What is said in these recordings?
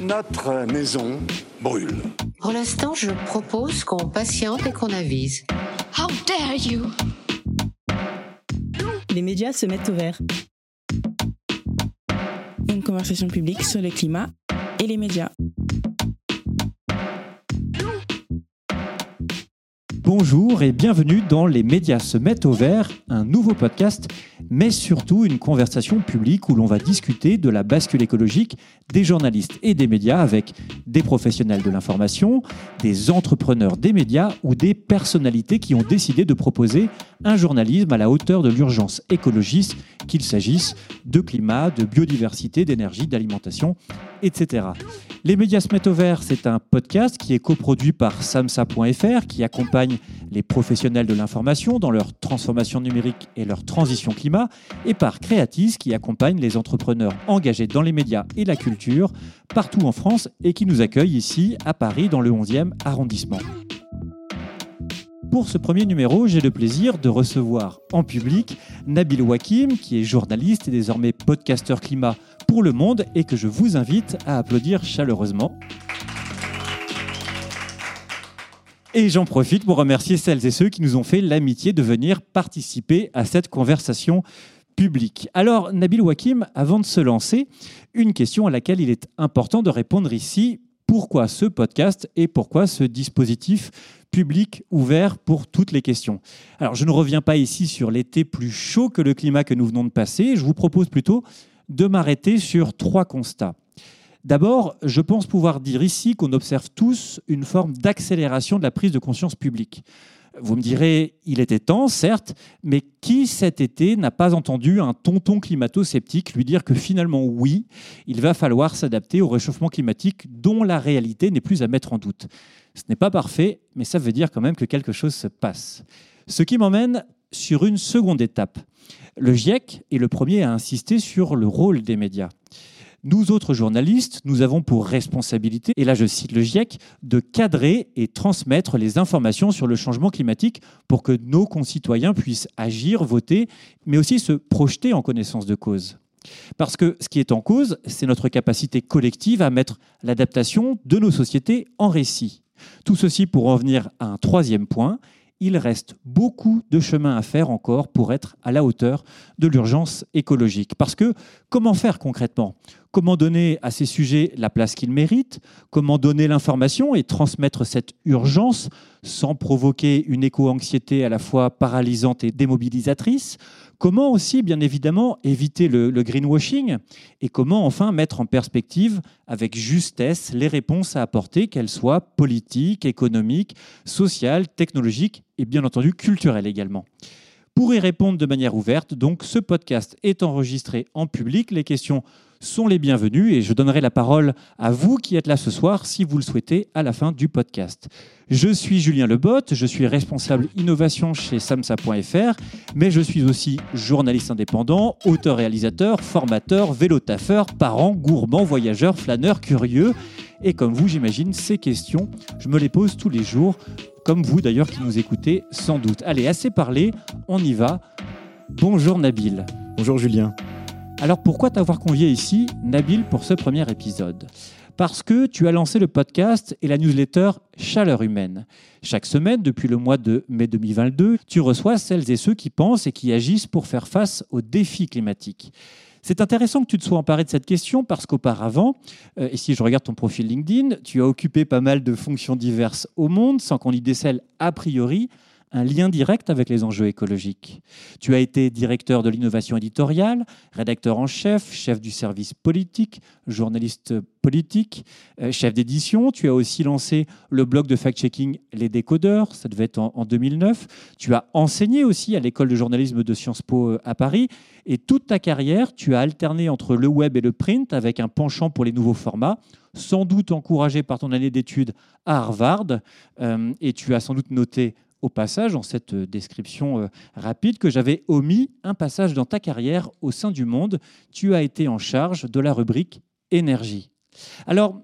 Notre maison brûle. Pour l'instant, je propose qu'on patiente et qu'on avise. How dare you? Les médias se mettent au vert. Une conversation publique sur le climat et les médias. Bonjour et bienvenue dans Les médias se mettent au vert, un nouveau podcast, mais surtout une conversation publique où l'on va discuter de la bascule écologique des journalistes et des médias avec des professionnels de l'information, des entrepreneurs des médias ou des personnalités qui ont décidé de proposer un journalisme à la hauteur de l'urgence écologiste, qu'il s'agisse de climat, de biodiversité, d'énergie, d'alimentation, etc. Les médias se mettent au vert, c'est un podcast qui est coproduit par samsa.fr qui accompagne les professionnels de l'information dans leur transformation numérique et leur transition climat, et par Creatis qui accompagne les entrepreneurs engagés dans les médias et la culture partout en France et qui nous accueille ici à Paris dans le 11e arrondissement. Pour ce premier numéro, j'ai le plaisir de recevoir en public Nabil Wakim, qui est journaliste et désormais podcasteur climat pour Le Monde et que je vous invite à applaudir chaleureusement. Et j'en profite pour remercier celles et ceux qui nous ont fait l'amitié de venir participer à cette conversation publique. Alors, Nabil Wakim, avant de se lancer, une question à laquelle il est important de répondre ici. Pourquoi ce podcast et pourquoi ce dispositif public ouvert pour toutes les questions Alors, je ne reviens pas ici sur l'été plus chaud que le climat que nous venons de passer. Je vous propose plutôt de m'arrêter sur trois constats. D'abord, je pense pouvoir dire ici qu'on observe tous une forme d'accélération de la prise de conscience publique. Vous me direz, il était temps, certes, mais qui cet été n'a pas entendu un tonton climato-sceptique lui dire que finalement, oui, il va falloir s'adapter au réchauffement climatique dont la réalité n'est plus à mettre en doute Ce n'est pas parfait, mais ça veut dire quand même que quelque chose se passe. Ce qui m'emmène sur une seconde étape. Le GIEC est le premier à insister sur le rôle des médias. Nous autres journalistes, nous avons pour responsabilité, et là je cite le GIEC, de cadrer et transmettre les informations sur le changement climatique pour que nos concitoyens puissent agir, voter, mais aussi se projeter en connaissance de cause. Parce que ce qui est en cause, c'est notre capacité collective à mettre l'adaptation de nos sociétés en récit. Tout ceci pour en venir à un troisième point, il reste beaucoup de chemin à faire encore pour être à la hauteur de l'urgence écologique. Parce que comment faire concrètement? Comment donner à ces sujets la place qu'ils méritent? Comment donner l'information et transmettre cette urgence sans provoquer une éco-anxiété à la fois paralysante et démobilisatrice? Comment aussi, bien évidemment, éviter le, greenwashing Et comment enfin mettre en perspective avec justesse les réponses à apporter, qu'elles soient politiques, économiques, sociales, technologiques et bien entendu culturelles également pour y répondre de manière ouverte, donc ce podcast est enregistré en public. Les questions sont les bienvenus et je donnerai la parole à vous qui êtes là ce soir si vous le souhaitez à la fin du podcast. Je suis Julien Lebotte, je suis responsable innovation chez samsa.fr, mais je suis aussi journaliste indépendant, auteur-réalisateur, formateur, vélotaffeur, parent, gourmand, voyageur, flâneur, curieux. Et comme vous, j'imagine, ces questions, je me les pose tous les jours, comme vous d'ailleurs qui nous écoutez sans doute. Allez, assez parlé, on y va. Bonjour Nabil. Bonjour Julien. Alors pourquoi t'avoir convié ici, Nabil, pour ce premier épisode? Parce que tu as lancé le podcast et la newsletter Chaleur humaine. Chaque semaine, depuis le mois de mai 2022, tu reçois celles et ceux qui pensent et qui agissent pour faire face aux défis climatiques. C'est intéressant que tu te sois emparé de cette question parce qu'auparavant, euh, et si je regarde ton profil LinkedIn, tu as occupé pas mal de fonctions diverses au monde sans qu'on y décèle a priori un lien direct avec les enjeux écologiques. Tu as été directeur de l'innovation éditoriale, rédacteur en chef, chef du service politique, journaliste politique, euh, chef d'édition. Tu as aussi lancé le blog de fact-checking Les Décodeurs, ça devait être en, 2009. Tu as enseigné aussi à l'école de journalisme de Sciences Po euh, à Paris. Et toute ta carrière, tu as alterné entre le web et le print avec un penchant pour les nouveaux formats sans doute encouragé par ton année d'études à Harvard, euh, et tu as sans doute noté au passage, dans cette euh, description euh, rapide, que j'avais omis un passage dans ta carrière au sein du Monde. Tu as été en charge de la rubrique énergie. Alors,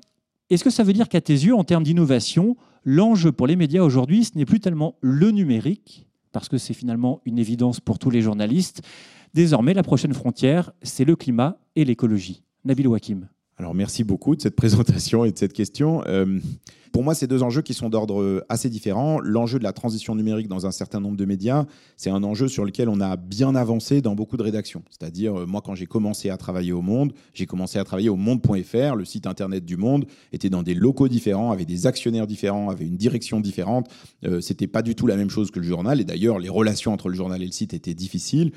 est-ce que ça veut dire qu'à tes yeux, en termes d'innovation, l'enjeu pour les médias aujourd'hui, ce n'est plus tellement le numérique, parce que c'est finalement une évidence pour tous les journalistes. Désormais, la prochaine frontière, c'est le climat et l'écologie. Nabil Wakim. Alors merci beaucoup de cette présentation et de cette question. Euh, pour moi, c'est deux enjeux qui sont d'ordre assez différent. L'enjeu de la transition numérique dans un certain nombre de médias, c'est un enjeu sur lequel on a bien avancé dans beaucoup de rédactions. C'est-à-dire, euh, moi, quand j'ai commencé à travailler au Monde, j'ai commencé à travailler au monde.fr, le site internet du Monde était dans des locaux différents, avait des actionnaires différents, avait une direction différente. Euh, C'était pas du tout la même chose que le journal. Et d'ailleurs, les relations entre le journal et le site étaient difficiles.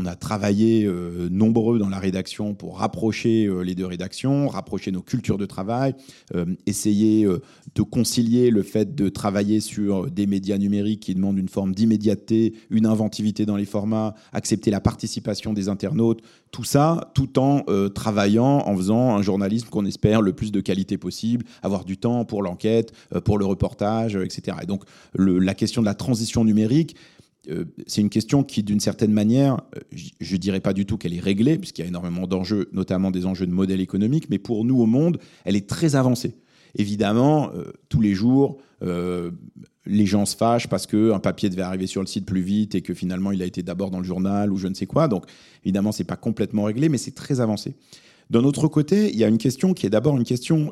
On a travaillé euh, nombreux dans la rédaction pour rapprocher euh, les deux rédactions, rapprocher nos cultures de travail, euh, essayer de concilier le fait de travailler sur des médias numériques qui demandent une forme d'immédiateté, une inventivité dans les formats, accepter la participation des internautes, tout ça tout en travaillant, en faisant un journalisme qu'on espère le plus de qualité possible, avoir du temps pour l'enquête, pour le reportage, etc. Et donc la question de la transition numérique, c'est une question qui, d'une certaine manière, euh, je ne dirais pas du tout qu'elle est réglée, puisqu'il y a énormément d'enjeux, notamment des enjeux de modèle économique, mais pour nous au monde, elle est très avancée. Évidemment, euh, tous les jours, les gens se fâchent parce qu'un papier devait arriver sur le site plus vite et que finalement il a été d'abord dans le journal ou je ne sais quoi. Donc évidemment, ce n'est pas complètement réglé, mais c'est très avancé. D'un autre côté, il y a une question qui est d'abord une question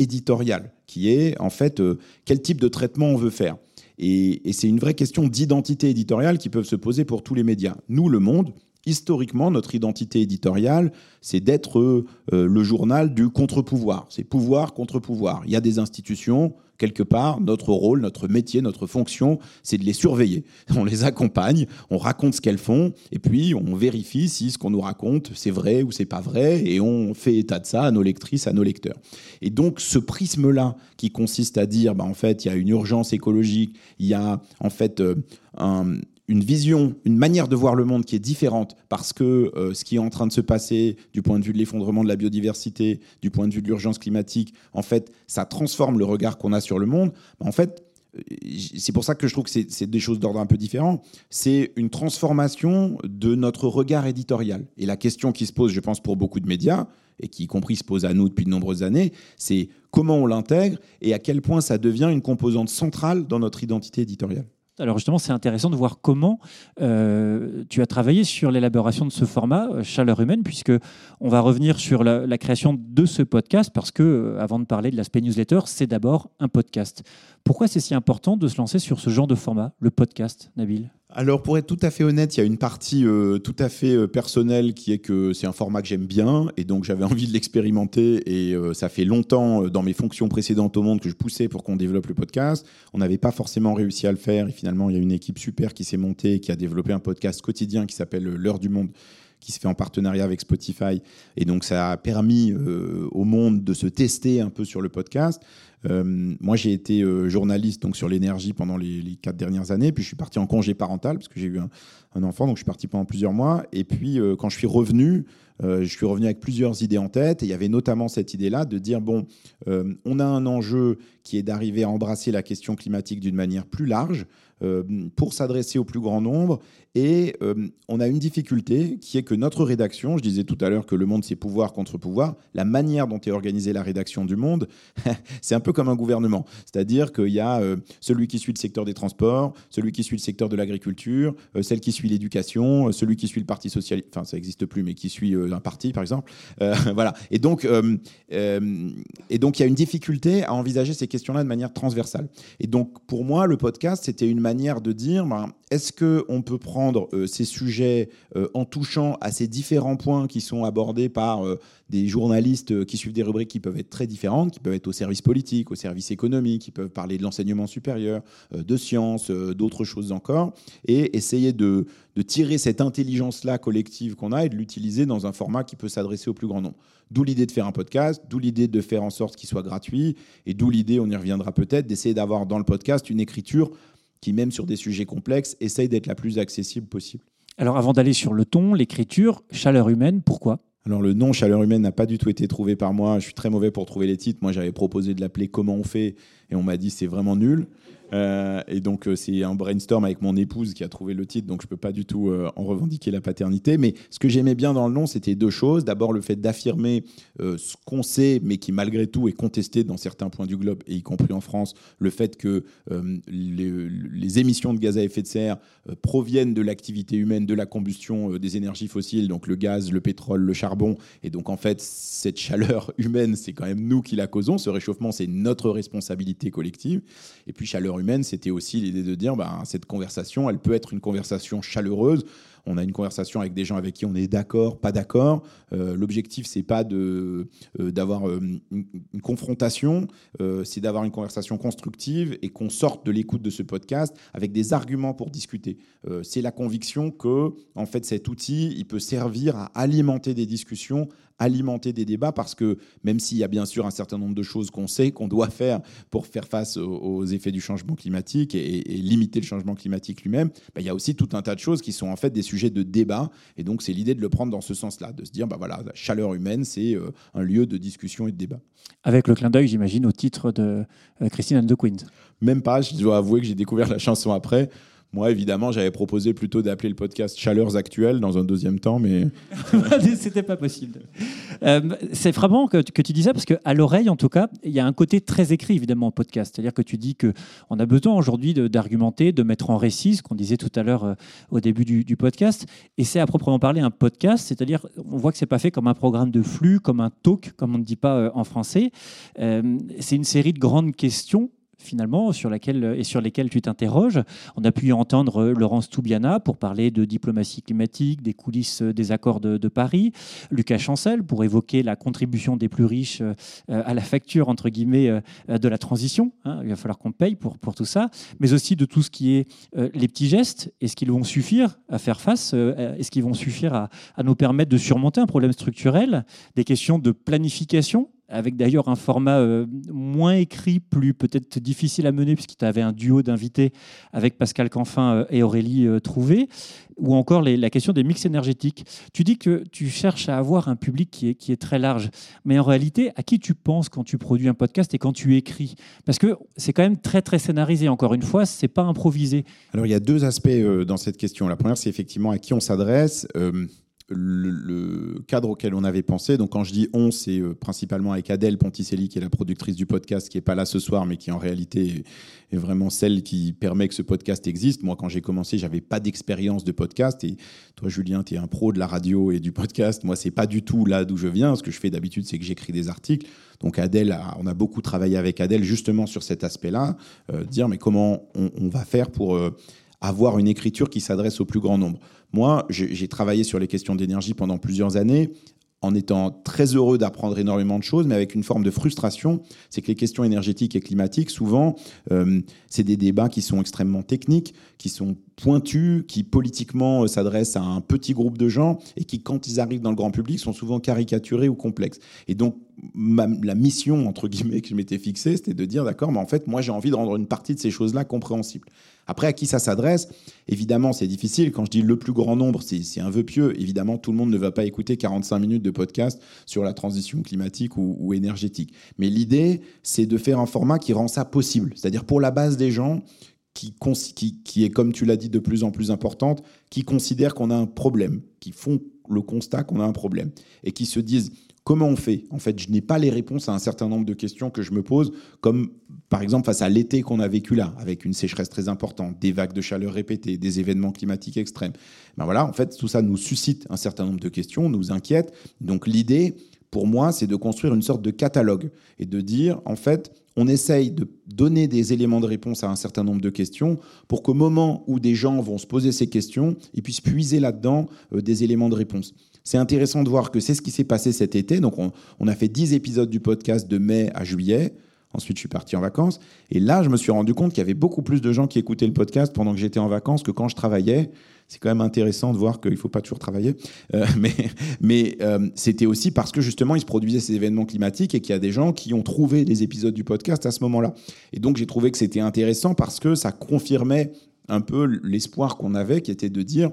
éditoriale, qui est en fait quel type de traitement on veut faire. Et, c'est une vraie question d'identité éditoriale qui peut se poser pour tous les médias. Nous, Le Monde, historiquement, notre identité éditoriale, c'est d'être euh, le journal du contre-pouvoir. C'est pouvoir contre pouvoir. Il y a des institutions, quelque part, notre rôle, notre métier, notre fonction, c'est de les surveiller. On les accompagne, on raconte ce qu'elles font, et puis on vérifie si ce qu'on nous raconte, c'est vrai ou c'est pas vrai, et on fait état de ça à nos lectrices, à nos lecteurs. Et donc ce prisme-là, qui consiste à dire, bah, en fait, il y a une urgence écologique, il y a en fait euh, un, une vision, une manière de voir le monde qui est différente parce que euh, ce qui est en train de se passer du point de vue de l'effondrement de la biodiversité, du point de vue de l'urgence climatique, en fait, ça transforme le regard qu'on a sur le monde. En fait, euh, c'est pour ça que je trouve que c'est des choses d'ordre un peu différent. C'est une transformation de notre regard éditorial. Et la question qui se pose, je pense, pour beaucoup de médias, et qui y compris se pose à nous depuis de nombreuses années, c'est comment on l'intègre et à quel point ça devient une composante centrale dans notre identité éditoriale. Alors justement, c'est intéressant de voir comment euh, tu as travaillé sur l'élaboration de ce format euh, chaleur humaine, puisque on va revenir sur la, création de ce podcast, parce que euh, avant de parler de l'aspect newsletter, c'est d'abord un podcast. Pourquoi c'est si important de se lancer sur ce genre de format, le podcast, Nabil? Alors pour être tout à fait honnête, il y a une partie euh, tout à fait euh, personnelle qui est que c'est un format que j'aime bien et donc j'avais envie de l'expérimenter et euh, ça fait longtemps dans mes fonctions précédentes au monde que je poussais pour qu'on développe le podcast. On n'avait pas forcément réussi à le faire et finalement il y a une équipe super qui s'est montée et qui a développé un podcast quotidien qui s'appelle L'heure du monde qui se fait en partenariat avec Spotify. Et donc, ça a permis au monde de se tester un peu sur le podcast. Euh, moi, j'ai été euh, journaliste donc sur l'énergie pendant les, quatre dernières années, puis je suis parti en congé parental parce que j'ai eu un, enfant, donc je suis parti pendant plusieurs mois. Et puis, euh, quand je suis revenu, je suis revenu avec plusieurs idées en tête. Et il y avait notamment cette idée-là de dire bon, on a un enjeu qui est d'arriver à embrasser la question climatique d'une manière plus large. Pour s'adresser au plus grand nombre. Et euh, on a une difficulté qui est que notre rédaction, je disais tout à l'heure que le monde c'est pouvoir contre pouvoir, la manière dont est organisée la rédaction du monde, c'est un peu comme un gouvernement. C'est-à-dire qu'il y a euh, celui qui suit le secteur des transports, celui qui suit le secteur de l'agriculture, celle qui suit l'éducation, celui qui suit le parti social, enfin ça n'existe plus, mais qui suit un parti par exemple. voilà. Et donc, et donc il y a une difficulté à envisager ces questions-là de manière transversale. Et donc pour moi, le podcast c'était une manière de dire, ben, est-ce qu'on peut prendre euh, ces sujets euh, en touchant à ces différents points qui sont abordés par euh, des journalistes qui suivent des rubriques qui peuvent être très différentes, qui peuvent être au service politique, au service économique, qui peuvent parler de l'enseignement supérieur, de sciences, d'autres choses encore, et essayer de, de tirer cette intelligence-là collective qu'on a et de l'utiliser dans un format qui peut s'adresser au plus grand nombre. D'où l'idée de faire un podcast, d'où l'idée de faire en sorte qu'il soit gratuit, et d'où l'idée, on y reviendra peut-être, d'essayer d'avoir dans le podcast une écriture qui, même sur des sujets complexes, essaye d'être la plus accessible possible. Alors avant d'aller sur le ton, l'écriture, chaleur humaine, pourquoi? Alors le nom Chaleur humaine n'a pas du tout été trouvé par moi. Je suis très mauvais pour trouver les titres. Moi j'avais proposé de l'appeler Comment on fait et on m'a dit c'est vraiment nul. Euh, et donc, euh, c'est un brainstorm avec mon épouse qui a trouvé le titre, donc je peux pas du tout euh, en revendiquer la paternité. Mais ce que j'aimais bien dans le nom, c'était deux choses. D'abord, le fait d'affirmer ce qu'on sait, mais qui malgré tout est contesté dans certains points du globe, et y compris en France, le fait que les, les émissions de gaz à effet de serre proviennent de l'activité humaine, de la combustion des énergies fossiles, donc le gaz, le pétrole, le charbon. Et donc, en fait, cette chaleur humaine, c'est quand même nous qui la causons. Ce réchauffement, c'est notre responsabilité collective. Et puis, chaleur humaine, c'était aussi l'idée de dire, ben, cette conversation, elle peut être une conversation chaleureuse. On a une conversation avec des gens avec qui on est d'accord, pas d'accord. Euh, L'objectif, c'est pas euh, d'avoir euh, une, confrontation, c'est d'avoir une conversation constructive et qu'on sorte de l'écoute de ce podcast avec des arguments pour discuter. C'est la conviction que, en fait, cet outil, il peut servir à alimenter des discussions, alimenter des débats, parce que même s'il y a bien sûr un certain nombre de choses qu'on sait, qu'on doit faire pour faire face aux, effets du changement climatique et, et limiter le changement climatique lui-même, ben, il y a aussi tout un tas de choses qui sont en fait des sujets de débat. Et donc, c'est l'idée de le prendre dans ce sens-là, de se dire, bah voilà, la chaleur humaine, c'est euh, un lieu de discussion et de débat. Avec le clin d'œil, j'imagine, au titre de euh, Christine and the Queens. Même pas, je dois avouer que j'ai découvert la chanson après. Moi, évidemment, j'avais proposé plutôt d'appeler le podcast Chaleurs Actuelles dans un deuxième temps, mais C'était pas possible. Euh, c'est frappant que, tu- dis ça parce qu'à l'oreille, en tout cas, il y a un côté très écrit évidemment au podcast. C'est-à-dire que tu dis que on a besoin aujourd'hui d'argumenter, de, mettre en récit ce qu'on disait tout à l'heure euh, au début du, podcast. Et c'est à proprement parler un podcast, c'est-à-dire on voit que c'est pas fait comme un programme de flux, comme un talk, comme on ne dit pas euh, en français. Euh, c'est une série de grandes questions finalement sur laquelle et sur lesquelles tu t'interroges. On a pu entendre euh, Laurence Toubiana pour parler de diplomatie climatique, des coulisses euh, des accords de, de Paris, Lucas Chancel pour évoquer la contribution des plus riches euh, euh, à la facture entre guillemets euh, euh, de la transition. hein. il va falloir qu'on paye pour, pour tout ça, mais aussi de tout ce qui est euh, les petits gestes. Est-ce qu'ils vont suffire à faire face euh, Est-ce qu'ils vont suffire à, à nous permettre de surmonter un problème structurel? Des questions de planification avec d'ailleurs un format euh, moins écrit, plus peut-être difficile à mener, puisqu'il avait un duo d'invités avec Pascal Canfin euh, et Aurélie euh, Trouvé, ou encore la question des mix énergétiques. Tu dis que tu cherches à avoir un public qui est, qui est très large, mais en réalité, à qui tu penses quand tu produis un podcast et quand tu écris? Parce que c'est quand même très très scénarisé, encore une fois, c'est pas improvisé. Alors, il y a deux aspects dans cette question. La première, c'est effectivement à qui on s'adresse. Le, cadre auquel on avait pensé, donc quand je dis on, c'est euh, principalement avec Adèle Ponticelli, qui est la productrice du podcast, qui n'est pas là ce soir, mais qui en réalité est, vraiment celle qui permet que ce podcast existe. Moi, quand j'ai commencé, j'avais pas d'expérience de podcast. Et toi, Julien, tu es un pro de la radio et du podcast. Moi, c'est pas du tout là d'où je viens. Ce que je fais d'habitude, c'est que j'écris des articles. Donc Adèle, on a beaucoup travaillé avec Adèle justement sur cet aspect-là, euh, dire mais comment on, on va faire pour euh, avoir une écriture qui s'adresse au plus grand nombre. Moi, j'ai travaillé sur les questions d'énergie pendant plusieurs années en étant très heureux d'apprendre énormément de choses, mais avec une forme de frustration, c'est que les questions énergétiques et climatiques, souvent, euh, c'est des débats qui sont extrêmement techniques, qui sont pointus, qui politiquement euh, s'adressent à un petit groupe de gens et qui, quand ils arrivent dans le grand public, sont souvent caricaturés ou complexes. Et donc, la mission, entre guillemets, que je m'étais fixée, c'était de dire, d'accord, mais en fait, moi, j'ai envie de rendre une partie de ces choses-là compréhensibles. Après, à qui ça s'adresse? Évidemment, c'est difficile. Quand je dis le plus grand nombre, c'est un vœu pieux. Évidemment, tout le monde ne va pas écouter 45 minutes de podcast sur la transition climatique ou, énergétique. Mais l'idée, c'est de faire un format qui rend ça possible. C'est-à-dire pour la base des gens qui, qui, qui est, comme tu l'as dit, de plus en plus importante, qui considèrent qu'on a un problème, qui font le constat qu'on a un problème et qui se disent comment on fait? En fait, je n'ai pas les réponses à un certain nombre de questions que je me pose, comme par exemple face à l'été qu'on a vécu là, avec une sécheresse très importante, des vagues de chaleur répétées, des événements climatiques extrêmes. Ben voilà, en fait, tout ça nous suscite un certain nombre de questions, nous inquiète. Donc l'idée, pour moi, c'est de construire une sorte de catalogue et de dire, en fait, on essaye de donner des éléments de réponse à un certain nombre de questions pour qu'au moment où des gens vont se poser ces questions, ils puissent puiser là-dedans euh, des éléments de réponse. C'est intéressant de voir que c'est ce qui s'est passé cet été. Donc, on, a fait 10 épisodes du podcast de mai à juillet. Ensuite, je suis parti en vacances. Et là, je me suis rendu compte qu'il y avait beaucoup plus de gens qui écoutaient le podcast pendant que j'étais en vacances que quand je travaillais. C'est quand même intéressant de voir qu'il ne faut pas toujours travailler. Euh, mais euh, c'était aussi parce que justement, il se produisait ces événements climatiques et qu'il y a des gens qui ont trouvé les épisodes du podcast à ce moment-là. Et donc, j'ai trouvé que c'était intéressant parce que ça confirmait un peu l'espoir qu'on avait, qui était de dire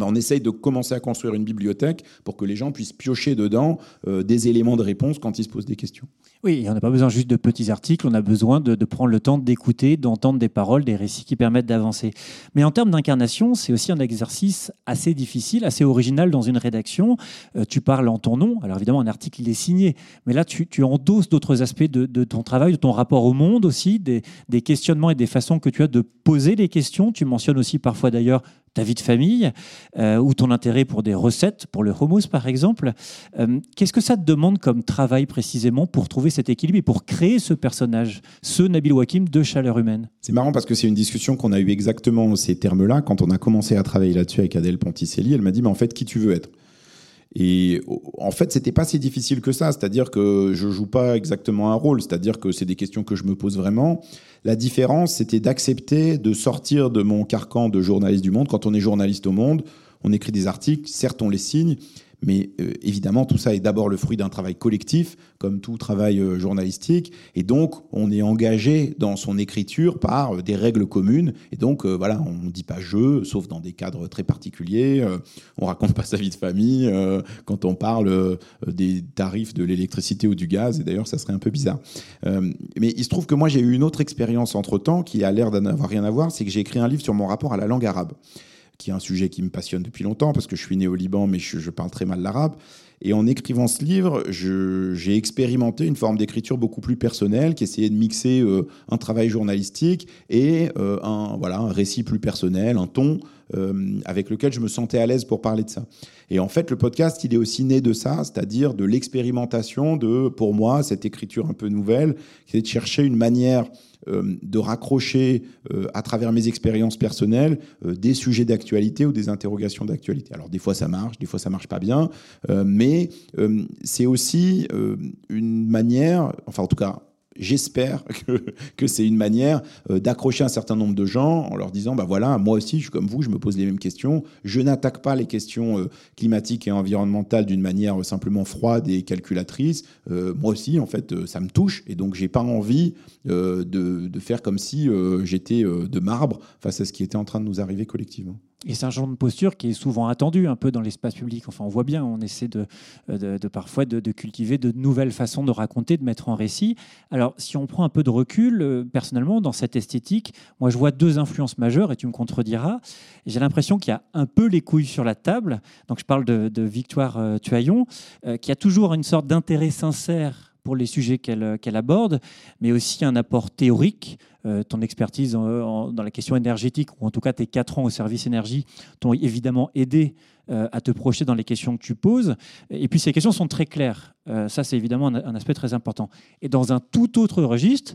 on essaye de commencer à construire une bibliothèque pour que les gens puissent piocher dedans euh, des éléments de réponse quand ils se posent des questions. Oui, on n'a pas besoin juste de petits articles, on a besoin de, prendre le temps d'écouter, d'entendre des paroles, des récits qui permettent d'avancer. Mais en termes d'incarnation, c'est aussi un exercice assez difficile, assez original dans une rédaction. Euh, tu parles en ton nom, alors évidemment un article il est signé, mais là tu, endosses d'autres aspects de, ton travail, de ton rapport au monde aussi, des, des questionnements et des façons que tu as de poser les questions. Tu mentionnes aussi parfois d'ailleurs ta vie de famille euh, ou ton intérêt pour des recettes, pour le hummus par exemple. Euh, qu'est-ce que ça te demande comme travail précisément pour trouver cet équilibre et pour créer ce personnage, ce Nabil Wakim de chaleur humaine C'est marrant parce que c'est une discussion qu'on a eue exactement ces termes-là quand on a commencé à travailler là-dessus avec Adèle Ponticelli. Elle m'a dit mais en fait qui tu veux être? Et en fait, c'était pas si difficile que ça. C'est-à-dire que je joue pas exactement un rôle. C'est-à-dire que c'est des questions que je me pose vraiment. La différence, c'était d'accepter de sortir de mon carcan de journaliste du monde. Quand on est journaliste au monde, on écrit des articles, certes on les signe, mais euh, évidemment, tout ça est d'abord le fruit d'un travail collectif, comme tout travail euh, journalistique. Et donc, on est engagé dans son écriture par euh, des règles communes. Et donc, voilà, on ne dit pas je, sauf dans des cadres très particuliers. on raconte pas sa vie de famille quand on parle des tarifs de l'électricité ou du gaz. Et d'ailleurs, ça serait un peu bizarre. mais il se trouve que moi, j'ai eu une autre expérience entre-temps qui a l'air d'avoir rien à voir. C'est que j'ai écrit un livre sur mon rapport à la langue arabe qui est un sujet qui me passionne depuis longtemps, parce que je suis né au Liban, mais je, parle très mal l'arabe. Et en écrivant ce livre, j'ai expérimenté une forme d'écriture beaucoup plus personnelle, qui essayait de mixer euh, un travail journalistique et euh, un, voilà, un récit plus personnel, un ton euh, avec lequel je me sentais à l'aise pour parler de ça. Et en fait, le podcast, il est aussi né de ça, c'est-à-dire de l'expérimentation de, pour moi, cette écriture un peu nouvelle, qui est de chercher une manière euh, de raccrocher euh, à travers mes expériences personnelles des sujets d'actualité ou des interrogations d'actualité. Alors des fois ça marche, des fois ça marche pas bien, mais c'est aussi une manière, enfin en tout cas j'espère que, c'est une manière euh, d'accrocher un certain nombre de gens en leur disant bah voilà, moi aussi, je suis comme vous, je me pose les mêmes questions. Je n'attaque pas les questions euh, climatiques et environnementales d'une manière euh, simplement froide et calculatrice. moi aussi, en fait, ça me touche et donc j'ai pas envie de, de, faire comme si j'étais de marbre face à ce qui était en train de nous arriver collectivement. Et c'est un genre de posture qui est souvent attendu un peu dans l'espace public. Enfin, on voit bien, on essaie de, de, parfois de, cultiver de nouvelles façons de raconter, de mettre en récit. Alors, si on prend un peu de recul, euh, personnellement, dans cette esthétique, moi, je vois deux influences majeures, et tu me contrediras. J'ai l'impression qu'il y a un peu les couilles sur la table. Donc, je parle de, Victoire euh, Tuaillon, euh, qui a toujours une sorte d'intérêt sincère pour les sujets qu'elle qu'elle aborde, mais aussi un apport théorique euh, ton expertise dans la question énergétique, ou en tout cas tes quatre ans au service énergie, t'ont évidemment aidé euh, à te projeter dans les questions que tu poses. Et puis ces questions sont très claires. Euh, ça, c'est évidemment un, aspect très important. Et dans un tout autre registre,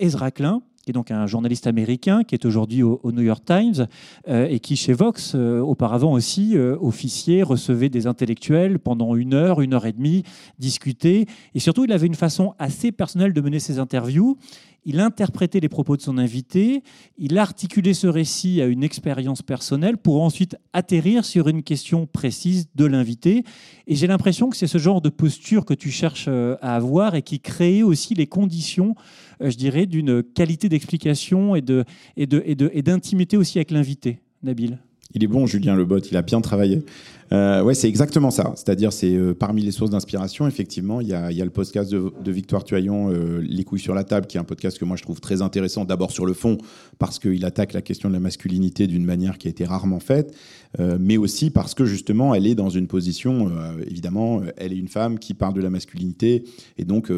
Ezra Klein, qui est donc un journaliste américain, qui est aujourd'hui au, New York Times, et qui chez Vox, auparavant aussi, officier, recevait des intellectuels pendant une heure, une heure et demie, discutait. Et surtout, il avait une façon assez personnelle de mener ses interviews il interprétait les propos de son invité, il articulait ce récit à une expérience personnelle pour ensuite atterrir sur une question précise de l'invité. Et j'ai l'impression que c'est ce genre de posture que tu cherches euh, à avoir et qui crée aussi les conditions, euh, je dirais, d'une qualité d'explication et d'intimité aussi avec l'invité, Nabil. Il est bon, Julien Lebot, il a bien travaillé. Euh, ouais, c'est exactement ça. C'est-à-dire, c'est euh, parmi les sources d'inspiration, effectivement, il y a, le podcast de, Victoire Tuaillon, euh, Les couilles sur la table, qui est un podcast que moi je trouve très intéressant, d'abord sur le fond, parce qu'il attaque la question de la masculinité d'une manière qui a été rarement faite, mais aussi parce que justement, elle est dans une position, évidemment, elle est une femme qui parle de la masculinité, et donc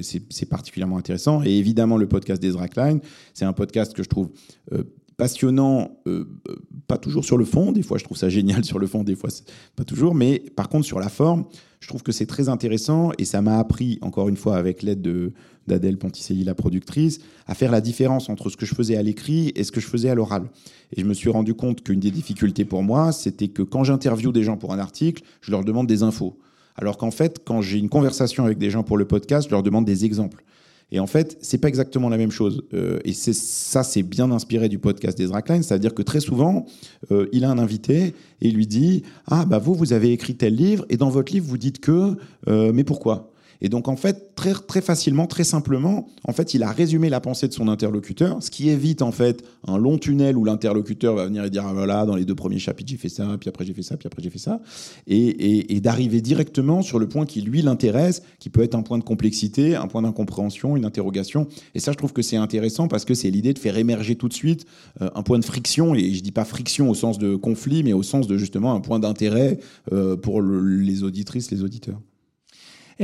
c'est particulièrement intéressant. Et évidemment, le podcast d'Ezra Klein, c'est un podcast que je trouve passionnant, euh, pas toujours sur le fond, des fois je trouve ça génial sur le fond, des fois pas toujours, mais par contre sur la forme, je trouve que c'est très intéressant et ça m'a appris, encore une fois avec l'aide d'Adèle Ponticelli, la productrice, à faire la différence entre ce que je faisais à l'écrit et ce que je faisais à l'oral. Et je me suis rendu compte qu'une des difficultés pour moi, c'était que quand j'interviewe des gens pour un article, je leur demande des infos. Alors qu'en fait, quand j'ai une conversation avec des gens pour le podcast, je leur demande des exemples. Et en fait, c'est pas exactement la même chose. Euh, et c'est ça, c'est bien inspiré du podcast d'Ezra Klein, c'est-à-dire que très souvent, euh, il a un invité et il lui dit ah bah vous vous avez écrit tel livre et dans votre livre vous dites que euh, mais pourquoi? Et donc, en fait, très, très facilement, très simplement, en fait, il a résumé la pensée de son interlocuteur, ce qui évite, en fait, un long tunnel où l'interlocuteur va venir et dire, ah, voilà, dans les deux premiers chapitres, j'ai fait ça, puis après j'ai fait ça, puis après j'ai fait ça. Et, et, d'arriver directement sur le point qui, lui, l'intéresse, qui peut être un point de complexité, un point d'incompréhension, une interrogation. Et ça, je trouve que c'est intéressant parce que c'est l'idée de faire émerger tout de suite euh, un point de friction. Et je dis pas friction au sens de conflit, mais au sens de justement un point d'intérêt euh, pour les auditrices, les auditeurs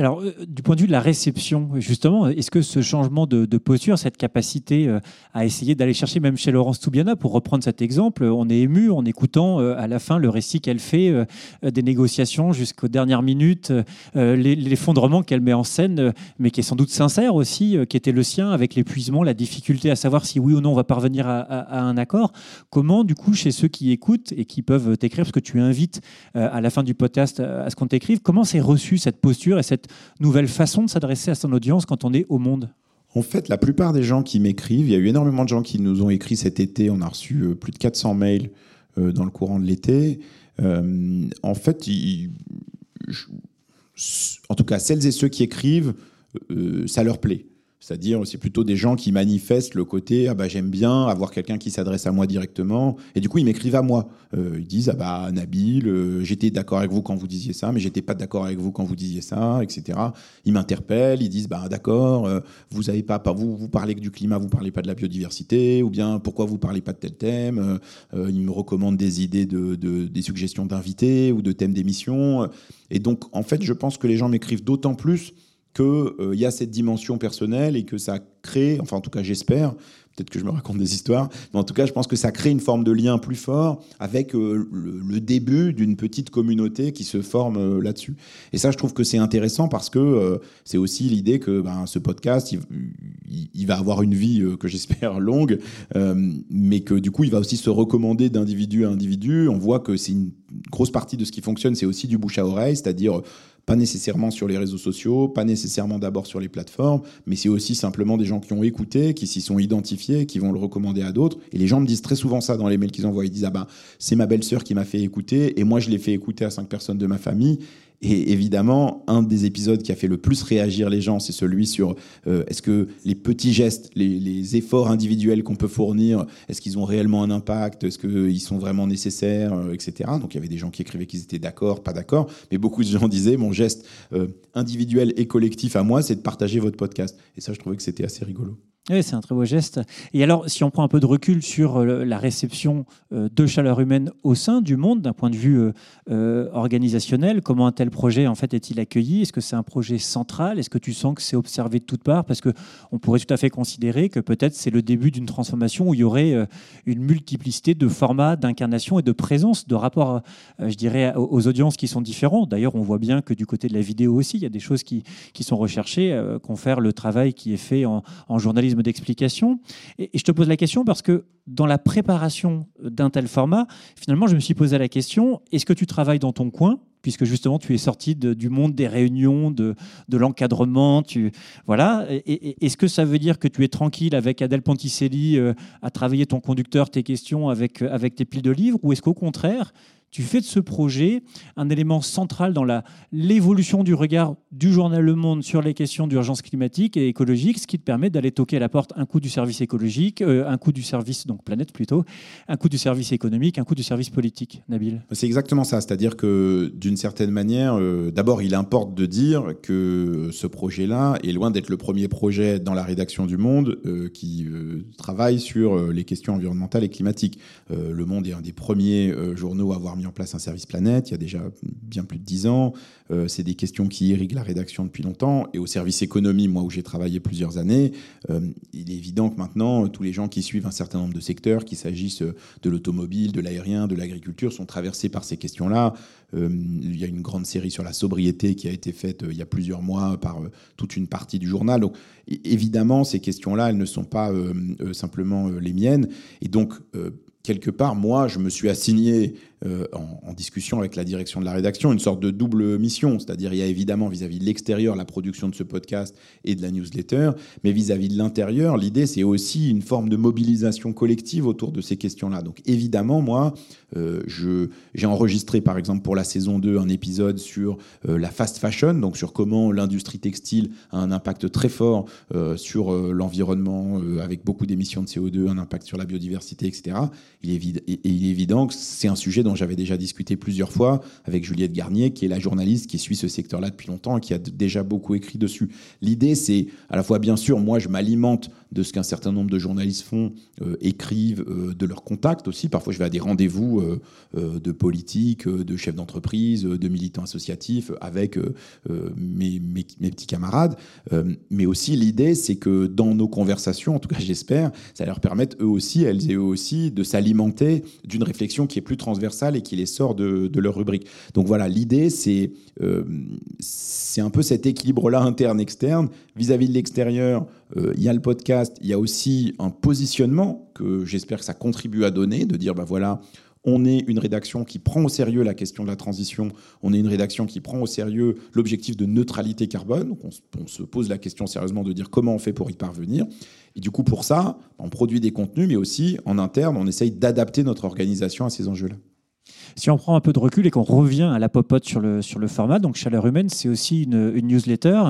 alors, euh, du point de vue de la réception, justement, est-ce que ce changement de, posture, cette capacité euh, à essayer d'aller chercher, même chez Laurence Toubiana, pour reprendre cet exemple, on est ému en écoutant euh, à la fin le récit qu'elle fait des négociations jusqu'aux dernières minutes, l'effondrement qu'elle met en scène, mais qui est sans doute sincère aussi, qui était le sien, avec l'épuisement, la difficulté à savoir si oui ou non on va parvenir à, un accord. Comment, du coup, chez ceux qui écoutent et qui peuvent t'écrire, parce que tu invites à la fin du podcast à ce qu'on t'écrive, comment c'est reçu cette posture et cette nouvelle façon de s'adresser à son audience quand on est au monde? En fait, la plupart des gens qui m'écrivent, il y a eu énormément de gens qui nous ont écrit cet été, on a reçu euh, plus de 400 mails euh, dans le courant de l'été. Euh, en fait, en tout cas, celles et ceux qui écrivent, ça leur plaît. C'est-à-dire, c'est plutôt des gens qui manifestent le côté ah bah j'aime bien avoir quelqu'un qui s'adresse à moi directement. Et du coup, ils m'écrivent à moi. Euh, ils disent ah bah Nabil, euh, j'étais d'accord avec vous quand vous disiez ça, mais j'étais pas d'accord avec vous quand vous disiez ça, etc. Ils m'interpellent, ils disent bah d'accord, euh, vous avez pas, vous vous parlez que du climat, vous parlez pas de la biodiversité, ou bien pourquoi vous parlez pas de tel thème. ils me recommandent des idées de, de des suggestions d'invités ou de thèmes d'émissions. Et donc en fait, je pense que les gens m'écrivent d'autant plus qu'il euh, y a cette dimension personnelle et que ça crée, enfin en tout cas j'espère, peut-être que je me raconte des histoires, mais en tout cas je pense que ça crée une forme de lien plus fort avec euh, le, début d'une petite communauté qui se forme euh, là-dessus. Et ça je trouve que c'est intéressant parce que c'est aussi l'idée que ben, ce podcast, il, va avoir une vie que j'espère longue, mais que du coup il va aussi se recommander d'individu à individu. On voit que c'est une grosse partie de ce qui fonctionne, c'est aussi du bouche à oreille, c'est-à-dire pas nécessairement sur les réseaux sociaux, pas nécessairement d'abord sur les plateformes, mais c'est aussi simplement des gens qui ont écouté, qui s'y sont identifiés, qui vont le recommander à d'autres. Et les gens me disent très souvent ça dans les mails qu'ils envoient. Ils disent Ah ben, c'est ma belle-sœur qui m'a fait écouter, et moi je l'ai fait écouter à cinq personnes de ma famille. Et évidemment, un des épisodes qui a fait le plus réagir les gens, c'est celui sur euh, est-ce que les petits gestes, les, efforts individuels qu'on peut fournir, est-ce qu'ils ont réellement un impact, est-ce qu'ils sont vraiment nécessaires, euh, etc. Donc il y avait des gens qui écrivaient qu'ils étaient d'accord, pas d'accord, mais beaucoup de gens disaient mon geste euh, individuel et collectif à moi, c'est de partager votre podcast. Et ça, je trouvais que c'était assez rigolo. Oui, c'est un très beau geste. Et alors, si on prend un peu de recul sur euh, la réception euh, de chaleur humaine au sein du monde, d'un point de vue euh, organisationnel, comment un tel projet en fait est-il accueilli? Est-ce que c'est un projet central? Est-ce que tu sens que c'est observé de toutes parts? Parce que on pourrait tout à fait considérer que peut-être c'est le début d'une transformation où il y aurait une multiplicité de formats, d'incarnation et de présence, de rapport, je dirais, aux audiences qui sont différents. D'ailleurs, on voit bien que du côté de la vidéo aussi, il y a des choses qui, qui sont recherchées, confèrent le travail qui est fait en journalisme d'explication. Et, je te pose la question parce que dans la préparation d'un tel format, finalement, je me suis posé la question, est-ce que tu travailles dans ton coin puisque justement tu es sorti du monde des réunions, de, de l'encadrement. Tu, voilà. Est-ce que ça veut dire que tu es tranquille avec Adèle Ponticelli euh, à travailler ton conducteur, tes questions avec, avec tes piles de livres Ou est-ce qu'au contraire, tu fais de ce projet un élément central dans l'évolution du regard du journal Le Monde sur les questions d'urgence climatique et écologique, ce qui te permet d'aller toquer à la porte un coup du service écologique, euh, un coup du service, donc planète plutôt, un coup du service économique, un coup du service politique, Nabil. C'est exactement ça, c'est-à-dire que d'une certaine manière, euh, d'abord il importe de dire que ce projet-là est loin d'être le premier projet dans la rédaction du Monde euh, qui travaille sur les questions environnementales et climatiques. le Monde est un des premiers journaux à avoir mis en place un service planète il y a déjà bien plus de dix ans. C'est des questions qui irriguent la rédaction depuis longtemps. Et au service économie, moi où j'ai travaillé plusieurs années, euh, il est évident que maintenant, tous les gens qui suivent un certain nombre de secteurs, qu'il s'agisse de l'automobile, de l'aérien, de l'agriculture, sont traversés par ces questions-là. Euh, il y a une grande série sur la sobriété qui a été faite il y a plusieurs mois par toute une partie du journal. Donc évidemment, ces questions-là, elles ne sont pas simplement les miennes. Et donc, quelque part, moi, je me suis assigné euh, en, discussion avec la direction de la rédaction, une sorte de double mission, c'est-à-dire il y a évidemment vis-à-vis de l'extérieur la production de ce podcast et de la newsletter, mais vis-à-vis de l'intérieur, l'idée c'est aussi une forme de mobilisation collective autour de ces questions-là. Donc évidemment, moi, euh, j'ai enregistré par exemple pour la saison 2 un épisode sur euh, la fast fashion, donc sur comment l'industrie textile a un impact très fort sur l'environnement avec beaucoup d'émissions de CO2, un impact sur la biodiversité, etc. Il est, il est évident que c'est un sujet dont j'avais déjà discuté plusieurs fois avec Juliette Garnier, qui est la journaliste qui suit ce secteur-là depuis longtemps et qui a déjà beaucoup écrit dessus. L'idée, c'est à la fois, bien sûr, moi, je m'alimente de ce qu'un certain nombre de journalistes font, euh, écrivent, euh, de leurs contacts aussi. Parfois, je vais à des rendez-vous euh, de politiques, de chefs d'entreprise, de militants associatifs avec mes, petits camarades. mais aussi, l'idée, c'est que dans nos conversations, en tout cas, j'espère, ça leur permette eux aussi, elles et eux aussi, de s'alimenter d'une réflexion qui est plus transversale et qui les sort de, leur rubrique. Donc voilà, l'idée, c'est c'est un peu cet équilibre-là interne-externe. Vis-à-vis de l'extérieur, euh, il y a le podcast, il y a aussi un positionnement que j'espère que ça contribue à donner, de dire, bah voilà, on est une rédaction qui prend au sérieux la question de la transition, on est une rédaction qui prend au sérieux l'objectif de neutralité carbone, donc on, se pose la question sérieusement de dire comment on fait pour y parvenir. Et du coup, pour ça, on produit des contenus, mais aussi en interne, on essaye d'adapter notre organisation à ces enjeux-là. Si on prend un peu de recul et qu'on revient à la popote sur le, sur le format, donc Chaleur Humaine, c'est aussi une, newsletter,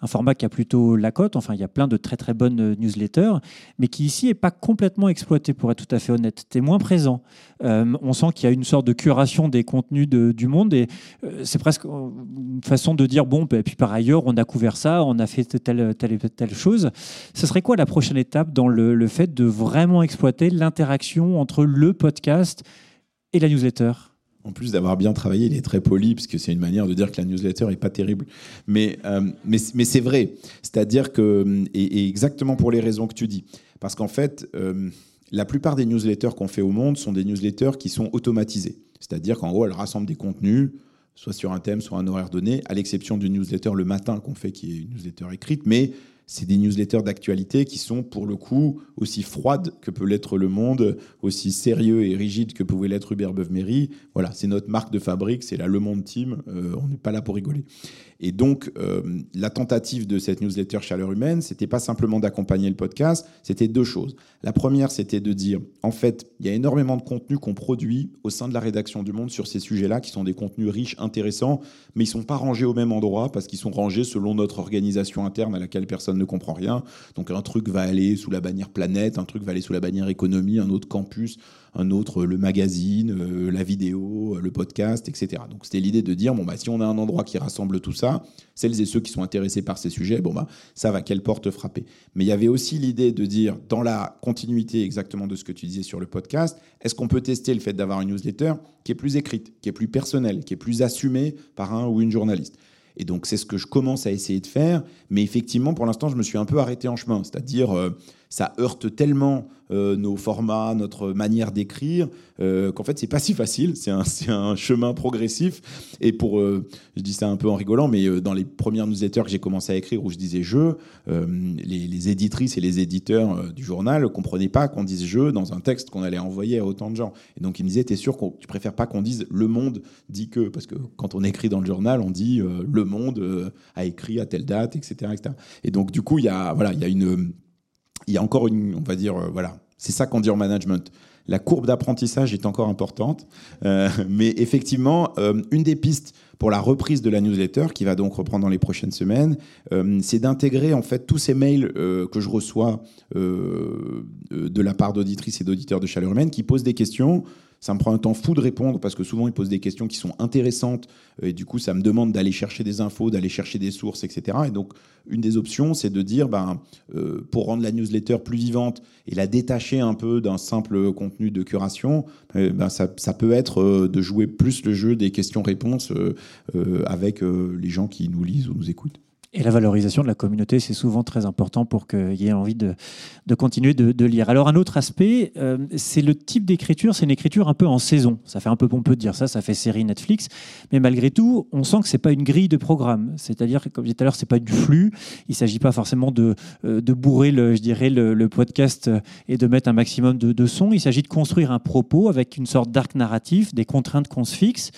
un format qui a plutôt la cote. Enfin, il y a plein de très très bonnes newsletters, mais qui ici n'est pas complètement exploité, pour être tout à fait honnête. Es moins présent. Euh, on sent qu'il y a une sorte de curation des contenus du monde et euh, c'est presque une façon de dire bon, et bah, puis par ailleurs, on a couvert ça, on a fait telle, telle, telle chose. Ce serait quoi la prochaine étape dans le, le fait de vraiment exploiter l'interaction entre le podcast et la newsletter en plus d'avoir bien travaillé, il est très poli, parce que c'est une manière de dire que la newsletter n'est pas terrible. Mais, euh, mais, mais c'est vrai. C'est-à-dire que, et, exactement pour les raisons que tu dis. Parce qu'en fait, euh, la plupart des newsletters qu'on fait au monde sont des newsletters qui sont automatisées. C'est-à-dire qu'en gros, elles rassemblent des contenus, soit sur un thème, soit un horaire donné, à l'exception d'une newsletter le matin qu'on fait, qui est une newsletter écrite. Mais c'est des newsletters d'actualité qui sont pour le coup aussi froides que peut l'être Le Monde, aussi sérieux et rigides que pouvait l'être Hubert Beuve-Méry. Voilà, c'est notre marque de fabrique, c'est la Le Monde Team, euh, on n'est pas là pour rigoler. Et donc, euh, la tentative de cette newsletter Chaleur Humaine, c'était pas simplement d'accompagner le podcast, c'était deux choses. La première, c'était de dire, en fait, il y a énormément de contenu qu'on produit au sein de la rédaction du Monde sur ces sujets-là, qui sont des contenus riches, intéressants, mais ils sont pas rangés au même endroit parce qu'ils sont rangés selon notre organisation interne à laquelle personne ne comprend rien. Donc, un truc va aller sous la bannière planète, un truc va aller sous la bannière économie, un autre campus, un autre le magazine, euh, la vidéo, le podcast, etc. Donc c'était l'idée de dire bon bah si on a un endroit qui rassemble tout ça, celles et ceux qui sont intéressés par ces sujets, bon bah ça va quelle porte frapper. Mais il y avait aussi l'idée de dire dans la continuité exactement de ce que tu disais sur le podcast, est-ce qu'on peut tester le fait d'avoir une newsletter qui est plus écrite, qui est plus personnelle, qui est plus assumée par un ou une journaliste? Et donc c'est ce que je commence à essayer de faire, mais effectivement pour l'instant je me suis un peu arrêté en chemin, c'est-à-dire euh, ça heurte tellement euh, nos formats, notre manière d'écrire, euh, qu'en fait, c'est pas si facile. C'est un, chemin progressif. Et pour, euh, je dis ça un peu en rigolant, mais dans les premières newsletters que j'ai commencé à écrire où je disais je, les, éditrices et les éditeurs du journal ne comprenaient pas qu'on dise je dans un texte qu'on allait envoyer à autant de gens. Et donc, ils me disaient, t'es sûr que tu préfères pas qu'on dise le monde dit que? Parce que quand on écrit dans le journal, on dit le monde a écrit à telle date, etc. etc. Et donc, du coup, il voilà, il y a une il y a encore une, on va dire, euh, voilà, c'est ça qu'on dit en management. La courbe d'apprentissage est encore importante, euh, mais effectivement, euh, une des pistes pour la reprise de la newsletter, qui va donc reprendre dans les prochaines semaines, c'est d'intégrer en fait tous ces mails que je reçois de la part d'auditrices et d'auditeurs de Chaleur Humaine qui posent des questions ça me prend un temps fou de répondre parce que souvent ils posent des questions qui sont intéressantes euh, et du coup ça me demande d'aller chercher des infos, d'aller chercher des sources, etc. Et donc une des options c'est de dire ben, euh, pour rendre la newsletter plus vivante et la détacher un peu d'un simple contenu de curation, euh, ben, ça, ça, peut être de jouer plus le jeu des questions-réponses avec les gens qui nous lisent ou nous écoutent. Et la valorisation de la communauté, c'est souvent très important pour qu'il y ait envie de, de continuer de, de, lire. Alors un autre aspect, euh, c'est le type d'écriture. C'est une écriture un peu en saison. Ça fait un peu pompeux de dire ça, ça fait série Netflix. Mais malgré tout, on sent que c'est pas une grille de programme. C'est-à-dire, comme je disais tout à l'heure, c'est pas du flux. Il s'agit pas forcément de, euh, de bourrer, le, je dirais, le, podcast et de mettre un maximum de, de son. Il s'agit de construire un propos avec une sorte d'arc narratif, des contraintes qu'on se fixe.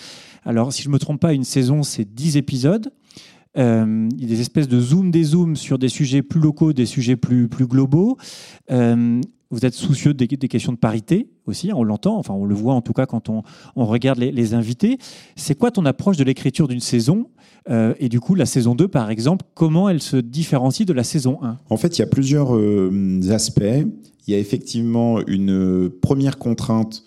Alors, si je ne me trompe pas, une saison, c'est 10 épisodes. Euh, des espèces de zoom des zooms sur des sujets plus locaux, des sujets plus, plus globaux. Euh, vous êtes soucieux des, questions de parité aussi, on l'entend, enfin on le voit en tout cas quand on, on regarde les, invités. C'est quoi ton approche de l'écriture d'une saison euh, Et du coup, la saison 2, par exemple, comment elle se différencie de la saison 1 En fait, il y a plusieurs aspects. Il y a effectivement une première contrainte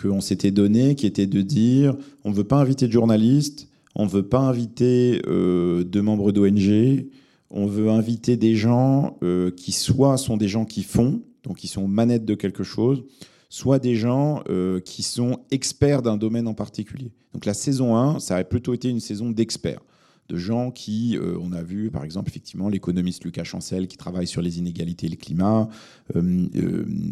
qu'on s'était donnée, qui était de dire on ne veut pas inviter de journalistes, on ne veut pas inviter euh, de membres d'ONG, on veut inviter des gens euh, qui soit sont des gens qui font, donc qui sont manettes de quelque chose, soit des gens euh, qui sont experts d'un domaine en particulier. Donc la saison 1, ça a plutôt été une saison d'experts de gens qui, euh, on a vu par exemple effectivement l'économiste Lucas Chancel qui travaille sur les inégalités et le climat,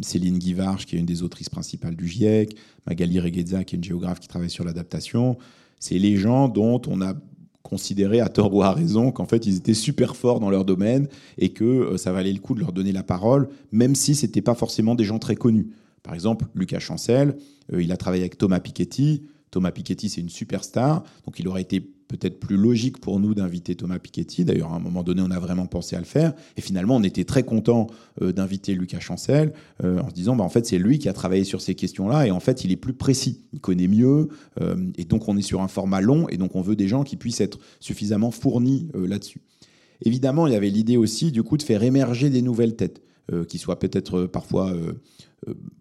Céline Guivarch qui est une des autrices principales du GIEC, Magali Regueza qui est une géographe qui travaille sur l'adaptation. C'est les gens dont on a considéré à tort ou à raison qu'en fait ils étaient super forts dans leur domaine et que ça valait le coup de leur donner la parole, même si ce n'étaient pas forcément des gens très connus. Par exemple, Lucas Chancel, il a travaillé avec Thomas Piketty. Thomas Piketty, c'est une superstar, donc il aurait été peut-être plus logique pour nous d'inviter Thomas Piketty. D'ailleurs, à un moment donné, on a vraiment pensé à le faire. Et finalement, on était très content euh, d'inviter Lucas Chancel euh, en se disant, bah, en fait, c'est lui qui a travaillé sur ces questions-là. Et en fait, il est plus précis, il connaît mieux. Euh, et donc, on est sur un format long. Et donc, on veut des gens qui puissent être suffisamment fournis là-dessus. Évidemment, il y avait l'idée aussi, du coup, de faire émerger des nouvelles têtes, qui soient peut-être parfois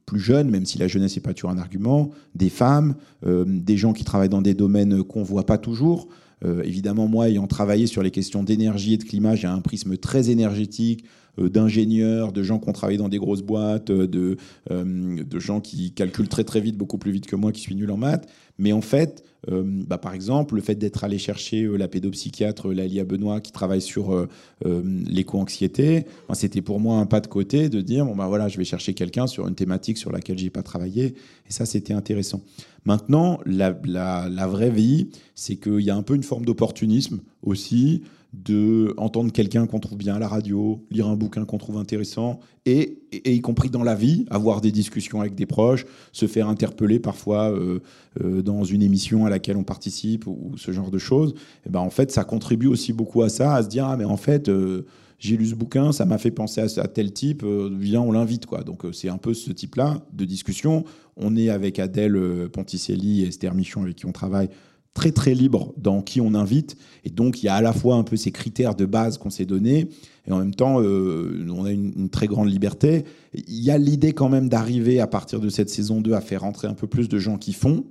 plus jeunes, même si la jeunesse n'est pas toujours un argument, des femmes, euh, des gens qui travaillent dans des domaines qu'on ne voit pas toujours. Euh, évidemment, moi, ayant travaillé sur les questions d'énergie et de climat, j'ai un prisme très énergétique euh, d'ingénieurs, de gens qui ont travaillé dans des grosses boîtes, de, de gens qui calculent très très vite, beaucoup plus vite que moi, qui suis nul en maths. Mais en fait, euh, bah, par exemple, le fait d'être allé chercher euh, la pédopsychiatre Lalia Benoît qui travaille sur euh, l'éco-anxiété, ben, c'était pour moi un pas de côté de dire bon bah voilà, je vais chercher quelqu'un sur une thématique sur laquelle j'ai pas travaillé. Et ça, c'était intéressant. Maintenant, la, la vraie vie, c'est qu'il y a un peu une forme d'opportunisme aussi de entendre quelqu'un qu'on trouve bien à la radio, lire un bouquin qu'on trouve intéressant, et, et, y compris dans la vie, avoir des discussions avec des proches, se faire interpeller parfois euh, euh, dans une émission à laquelle on participe ou, ce genre de choses. Et ben en fait, ça contribue aussi beaucoup à ça, à se dire ah mais en fait. Euh, j'ai lu ce bouquin, ça m'a fait penser à, tel type, viens, on l'invite. quoi. Donc c'est un peu ce type-là de discussion. On est avec Adèle Ponticelli et Esther Michon avec qui on travaille très très libre dans qui on invite. Et donc, il y a à la fois un peu ces critères de base qu'on s'est donnés, et en même temps, euh, on a une, une, très grande liberté. Il y a l'idée quand même d'arriver à partir de cette saison 2 à faire rentrer un peu plus de gens qui font,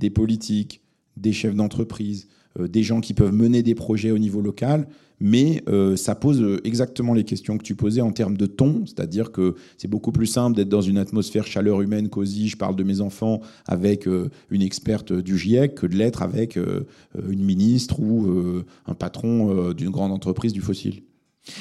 des politiques, des chefs d'entreprise, des gens qui peuvent mener des projets au niveau local, mais euh, ça pose exactement les questions que tu posais en termes de ton, c'est-à-dire que c'est beaucoup plus simple d'être dans une atmosphère chaleur humaine, cosy, je parle de mes enfants avec euh, une experte du GIEC, que de l'être avec euh, une ministre ou euh, un patron euh, d'une grande entreprise du fossile.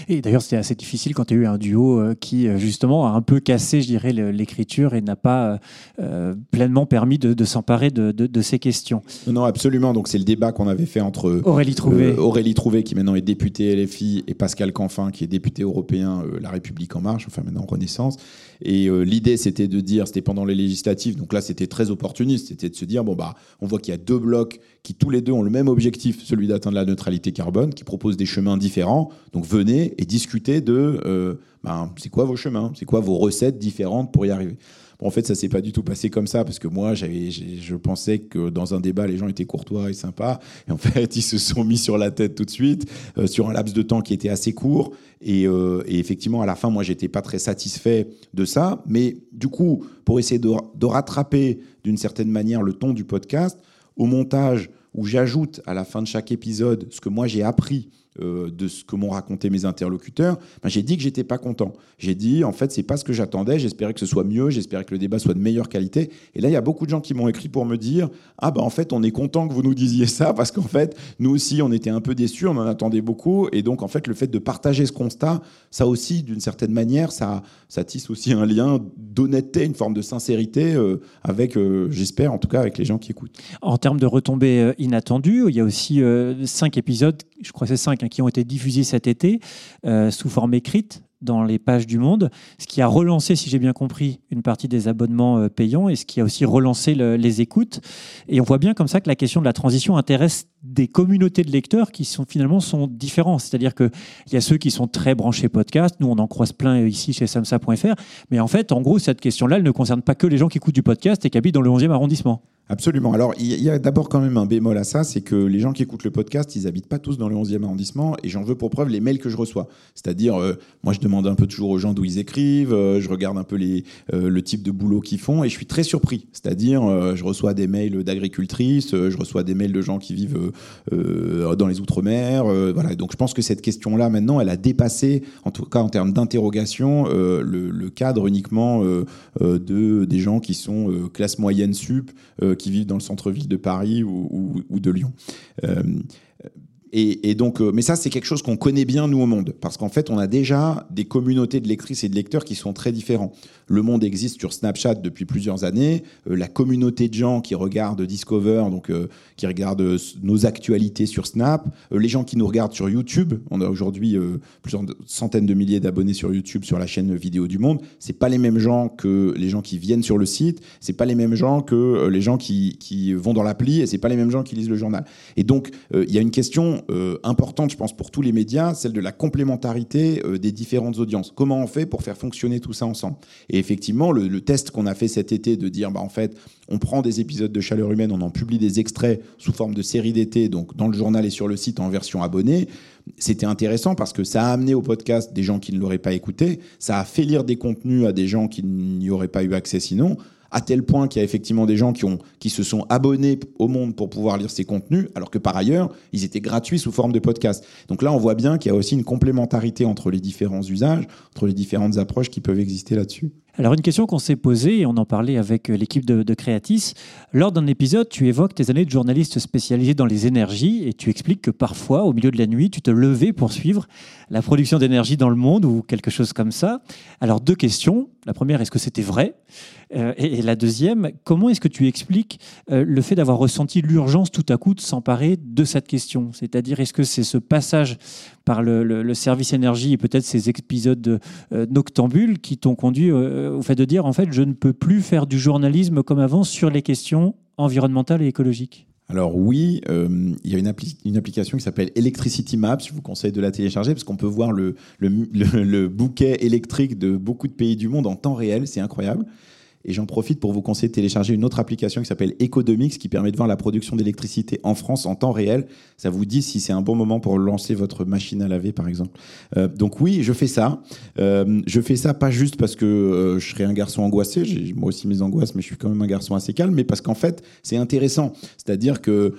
Et d'ailleurs, c'était assez difficile quand tu as eu un duo euh, qui, justement, a un peu cassé, je dirais, l'écriture et n'a pas euh, pleinement permis de, de s'emparer de, de, de, ces questions. Non, non absolument. Donc, c'est le débat qu'on avait fait entre Aurélie Trouvé. Euh, Aurélie Trouvé, qui maintenant est députée LFI, et Pascal Canfin, qui est député européen euh, La République En Marche, enfin maintenant Renaissance. Et euh, l'idée, c'était de dire, c'était pendant les législatives, donc là, c'était très opportuniste, c'était de se dire, bon, bah, on voit qu'il y a deux blocs qui, tous les deux, ont le même objectif, celui d'atteindre la neutralité carbone, qui proposent des chemins différents. Donc, venez et discutez de, euh, ben, c'est quoi vos chemins, c'est quoi vos recettes différentes pour y arriver? En fait, ça s'est pas du tout passé comme ça parce que moi, j'avais, je pensais que dans un débat, les gens étaient courtois et sympas. Et en fait, ils se sont mis sur la tête tout de suite euh, sur un laps de temps qui était assez court. Et, euh, et effectivement, à la fin, moi, j'étais pas très satisfait de ça. Mais du coup, pour essayer de rattraper d'une certaine manière le ton du podcast, au montage où j'ajoute à la fin de chaque épisode ce que moi j'ai appris euh, de ce que m'ont raconté mes interlocuteurs, ben, j'ai dit que j'étais pas content. J'ai dit, en fait, c'est pas ce que j'attendais. J'espérais que ce soit mieux. J'espérais que le débat soit de meilleure qualité. Et là, il y a beaucoup de gens qui m'ont écrit pour me dire, ah ben en fait, on est content que vous nous disiez ça parce qu'en fait, nous aussi, on était un peu déçus, on en attendait beaucoup. Et donc, en fait, le fait de partager ce constat, ça aussi, d'une certaine manière, ça, ça tisse aussi un lien d'honnêteté, une forme de sincérité euh, avec, euh, j'espère, en tout cas, avec les gens qui écoutent. En termes de retombées inattendues, il y a aussi cinq épisodes, je crois que c'est cinq, qui ont été diffusés cet été euh, sous forme écrite dans les pages du Monde, ce qui a relancé, si j'ai bien compris, une partie des abonnements euh, payants et ce qui a aussi relancé le- les écoutes. Et on voit bien comme ça que la question de la transition intéresse des communautés de lecteurs qui sont finalement sont différents. C'est-à-dire qu'il y a ceux qui sont très branchés podcast, nous on en croise plein ici chez samsa.fr, mais en fait, en gros, cette question-là, elle ne concerne pas que les gens qui écoutent du podcast et qui habitent dans le 11e arrondissement. Absolument. Alors, il y- a d'abord quand même un bémol à ça, c'est que les gens qui écoutent le podcast, ils habitent pas tous dans le 11e arrondissement, et j'en veux pour preuve les mails que je reçois. C'est-à-dire, euh, moi, je demande un peu toujours aux gens d'où ils écrivent, euh, je regarde un peu les, euh, le type de boulot qu'ils font, et je suis très surpris. C'est-à-dire, je reçois des mails d'agricultrices, je reçois des mails de gens qui vivent dans les outre-mer. euh, voilà. Donc, je pense que cette question-là, maintenant, elle a dépassé, en tout cas en termes d'interrogation, euh, le, cadre uniquement euh, euh, de des gens qui sont euh, classe moyenne sup, euh, qui vivent dans le centre-ville de Paris ou de Lyon. Et, donc, euh, mais ça, c'est quelque chose qu'on connaît bien, nous, au monde. Parce qu'en fait, on a déjà des communautés de lectrices et de lecteurs qui sont très différents. Le monde existe sur Snapchat depuis plusieurs années. Euh, la communauté de gens qui regardent Discover, donc euh, qui regardent nos actualités sur Snap. Les gens qui nous regardent sur YouTube. On a aujourd'hui plusieurs centaines de milliers d'abonnés sur YouTube, sur la chaîne vidéo du monde. C'est pas les mêmes gens que les gens qui viennent sur le site. C'est pas les mêmes gens que les gens qui, qui vont dans l'appli. Et c'est pas les mêmes gens qui lisent le journal. Et donc, il y a une question euh, importante, je pense, pour tous les médias, celle de la complémentarité euh, des différentes audiences. Comment on fait pour faire fonctionner tout ça ensemble? Et effectivement, le, test qu'on a fait cet été de dire, bah, en fait, on prend des épisodes de Chaleur Humaine, on en publie des extraits sous forme de série d'été, donc dans le journal et sur le site en version abonnée. C'était intéressant parce que ça a amené au podcast des gens qui ne l'auraient pas écouté, ça a fait lire des contenus à des gens qui n'y auraient pas eu accès sinon à tel point qu'il y a effectivement des gens qui, ont, qui se sont abonnés au monde pour pouvoir lire ces contenus, alors que par ailleurs, ils étaient gratuits sous forme de podcast. Donc là, on voit bien qu'il y a aussi une complémentarité entre les différents usages, entre les différentes approches qui peuvent exister là-dessus. Alors une question qu'on s'est posée, et on en parlait avec euh, l'équipe de, de Creatis, lors d'un épisode, tu évoques tes années de journaliste spécialisé dans les énergies et tu expliques que parfois, au milieu de la nuit, tu te levais pour suivre la production d'énergie dans le monde ou quelque chose comme ça. Alors deux questions. La première, est-ce que c'était vrai? Euh, et, la deuxième, comment est-ce que tu expliques euh, le fait d'avoir ressenti l'urgence tout à coup de s'emparer de cette question? C'est-à-dire, est-ce que c'est ce passage par le, service énergie et peut-être ces épisodes de, euh, noctambules qui t'ont conduit euh, au fait de dire, en fait, je ne peux plus faire du journalisme comme avant sur les questions environnementales et écologiques. Alors oui, euh, il y a une, appli- une application qui s'appelle Electricity Maps, je vous conseille de la télécharger parce qu'on peut voir le bouquet électrique de beaucoup de pays du monde en temps réel, c'est incroyable. Et j'en profite pour vous conseiller de télécharger une autre application qui s'appelle Ecodomix qui permet de voir la production d'électricité en France en temps réel. Ça vous dit si c'est un bon moment pour lancer votre machine à laver, par exemple. Euh, donc oui, je fais ça. Euh, je fais ça pas juste parce que euh, je serais un garçon angoissé, j'ai moi aussi mes angoisses, mais je suis quand même un garçon assez calme, mais parce qu'en fait, c'est intéressant. C'est-à-dire que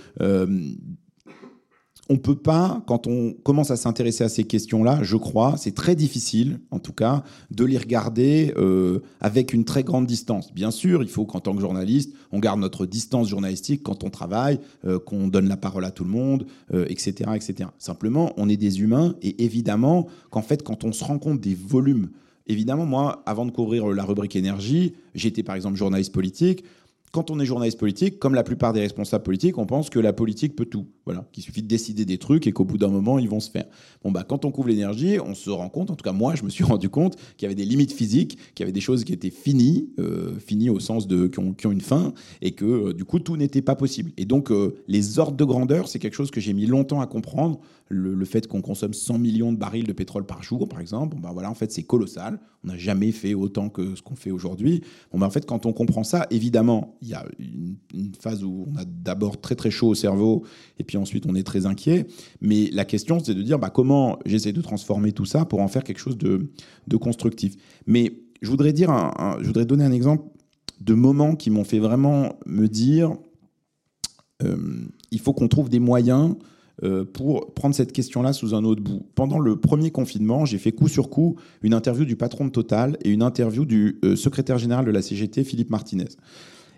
on peut pas, quand on commence à s'intéresser à ces questions-là, je crois, c'est très difficile, en tout cas, de les regarder euh, avec une très grande distance. Bien sûr, il faut qu'en tant que journaliste, on garde notre distance journalistique quand on travaille, euh, qu'on donne la parole à tout le monde, euh, etc., etc. Simplement, on est des humains et évidemment qu'en fait, quand on se rend compte des volumes, évidemment, moi, avant de couvrir la rubrique énergie, j'étais par exemple journaliste politique quand on est journaliste politique, comme la plupart des responsables politiques, on pense que la politique peut tout. Voilà, qu'il suffit de décider des trucs et qu'au bout d'un moment, ils vont se faire. Bon, bah, quand on couvre l'énergie, on se rend compte, en tout cas moi, je me suis rendu compte qu'il y avait des limites physiques, qu'il y avait des choses qui étaient finies, euh, finies au sens de qui ont, une fin, et que euh, du coup, tout n'était pas possible. Et donc, euh, les ordres de grandeur, c'est quelque chose que j'ai mis longtemps à comprendre. Le, fait qu'on consomme 100 millions de barils de pétrole par jour, par exemple, bah, voilà, en fait, c'est colossal. On n'a jamais fait autant que ce qu'on fait aujourd'hui. Bon, bah, en fait, quand on comprend ça, évidemment, il y a une, phase où on a d'abord très très chaud au cerveau, et puis ensuite on est très inquiet. Mais la question, c'est de dire bah, comment j'essaie de transformer tout ça pour en faire quelque chose de, constructif. Mais je voudrais dire, je voudrais donner un exemple de moments qui m'ont fait vraiment me dire, euh, il faut qu'on trouve des moyens euh, pour prendre cette question-là sous un autre bout. Pendant le premier confinement, j'ai fait coup sur coup une interview du patron de Total et une interview du euh, secrétaire général de la CGT, Philippe Martinez.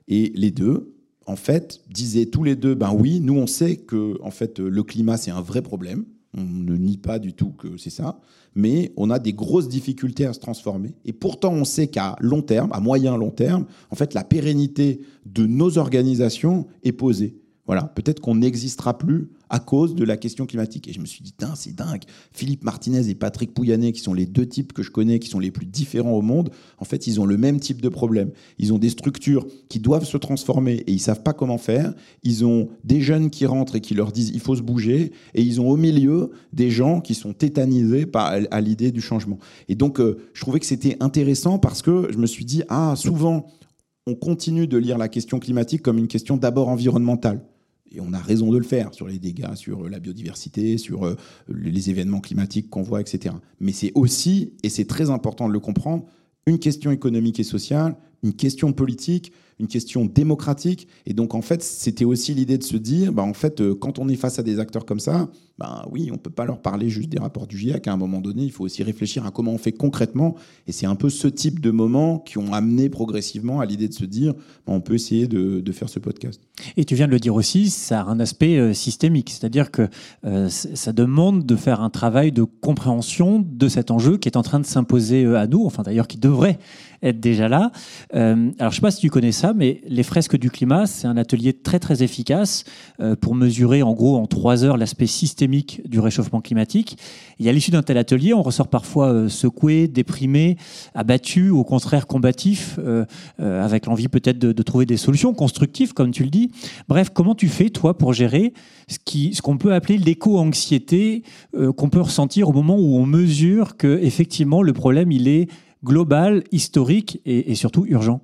Et les deux, en fait, disaient tous les deux, ben oui, nous on sait que en fait le climat c'est un vrai problème. On ne nie pas du tout que c'est ça, mais on a des grosses difficultés à se transformer. Et pourtant, on sait qu'à long terme, à moyen long terme, en fait, la pérennité de nos organisations est posée. Voilà, peut-être qu'on n'existera plus à cause de la question climatique. Et je me suis dit, c'est dingue. Philippe Martinez et Patrick Pouyanné, qui sont les deux types que je connais, qui sont les plus différents au monde, en fait, ils ont le même type de problème. Ils ont des structures qui doivent se transformer et ils savent pas comment faire. Ils ont des jeunes qui rentrent et qui leur disent, il faut se bouger. Et ils ont au milieu des gens qui sont tétanisés à l'idée du changement. Et donc, euh, je trouvais que c'était intéressant parce que je me suis dit, ah, souvent, on continue de lire la question climatique comme une question d'abord environnementale et on a raison de le faire sur les dégâts, sur euh, la biodiversité, sur euh, les événements climatiques qu'on voit, etc. Mais c'est aussi, et c'est très important de le comprendre, une question économique et sociale, une question politique, une question démocratique. Et donc, en fait, c'était aussi l'idée de se dire, bah, en fait, euh, quand on est face à des acteurs comme ça, bah, oui, on ne peut pas leur parler juste des rapports du GIEC. À un moment donné, il faut aussi réfléchir à comment on fait concrètement. Et c'est un peu ce type de moments qui ont amené progressivement à l'idée de se dire, bah, on peut essayer de, faire ce podcast. Et tu viens de le dire aussi, ça a un aspect euh, systémique. C'est-à-dire que euh, ça demande de faire un travail de compréhension de cet enjeu qui est en train de s'imposer à nous, enfin d'ailleurs qui devrait être déjà là. alors, je ne sais pas si tu connais ça, mais les fresques du climat, c'est un atelier très très efficace euh, pour mesurer en gros en trois heures l'aspect systémique du réchauffement climatique. Et à l'issue d'un tel atelier, on ressort parfois euh, secoué, déprimé, abattu, au contraire combatif, euh, avec l'envie peut-être de, trouver des solutions constructives, comme tu le dis. Bref, comment tu fais toi pour gérer ce qu'on ce qu'on peut appeler l'éco-anxiété qu'on peut ressentir au moment où on mesure que effectivement le problème il est global, historique et surtout urgent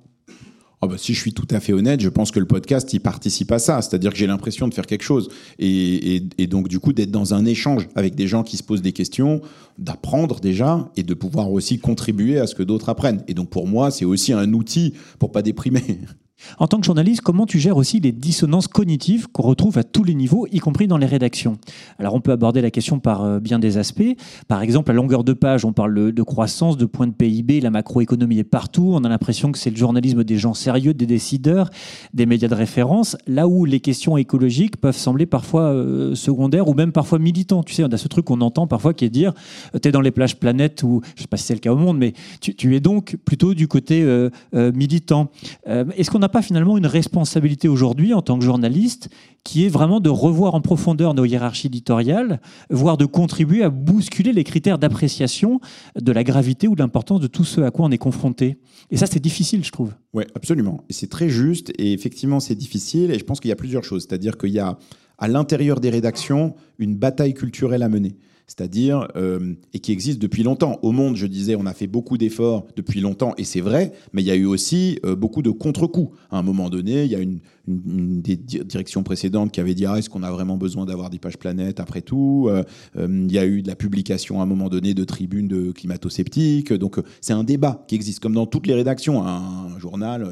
Oh bah, si je suis tout à fait honnête, je pense que le podcast, il participe à ça. C'est-à-dire que j'ai l'impression de faire quelque chose. Et, et, donc, du coup, d'être dans un échange avec des gens qui se posent des questions, d'apprendre déjà et de pouvoir aussi contribuer à ce que d'autres apprennent. Et donc, pour moi, c'est aussi un outil pour pas déprimer. En tant que journaliste, comment tu gères aussi les dissonances cognitives qu'on retrouve à tous les niveaux, y compris dans les rédactions? Alors on peut aborder la question par euh, bien des aspects. Par exemple, à longueur de page, on parle de croissance, de points de PIB, la macroéconomie est partout. On a l'impression que c'est le journalisme des gens sérieux, des décideurs, des médias de référence, là où les questions écologiques peuvent sembler parfois euh, secondaires ou même parfois militants. Tu sais, on a ce truc qu'on entend parfois qui est dire, euh, tu es dans les plages planètes, ou je sais pas si c'est le cas au monde, mais tu, es donc plutôt du côté militant. Est-ce qu'on a pas finalement une responsabilité aujourd'hui en tant que journaliste qui est vraiment de revoir en profondeur nos hiérarchies éditoriales, voire de contribuer à bousculer les critères d'appréciation de la gravité ou de l'importance de tout ce à quoi on est confronté. Et ça, c'est difficile, je trouve. Oui, absolument. C'est très juste. Et effectivement, c'est difficile. Et je pense qu'il y a plusieurs choses. C'est-à-dire qu'il y a à l'intérieur des rédactions une bataille culturelle à mener c'est-à-dire, euh, et qui existe depuis longtemps. Au monde, je disais, on a fait beaucoup d'efforts depuis longtemps, et c'est vrai, mais il y a eu aussi euh, beaucoup de contre-coups. À un moment donné, il y a une, des directions précédentes qui avait dit, ah, est-ce qu'on a vraiment besoin d'avoir des pages planètes après tout euh, Il y a eu de la publication à un moment donné de tribunes de climato-sceptiques. Donc, c'est un débat qui existe, comme dans toutes les rédactions. Un, journal,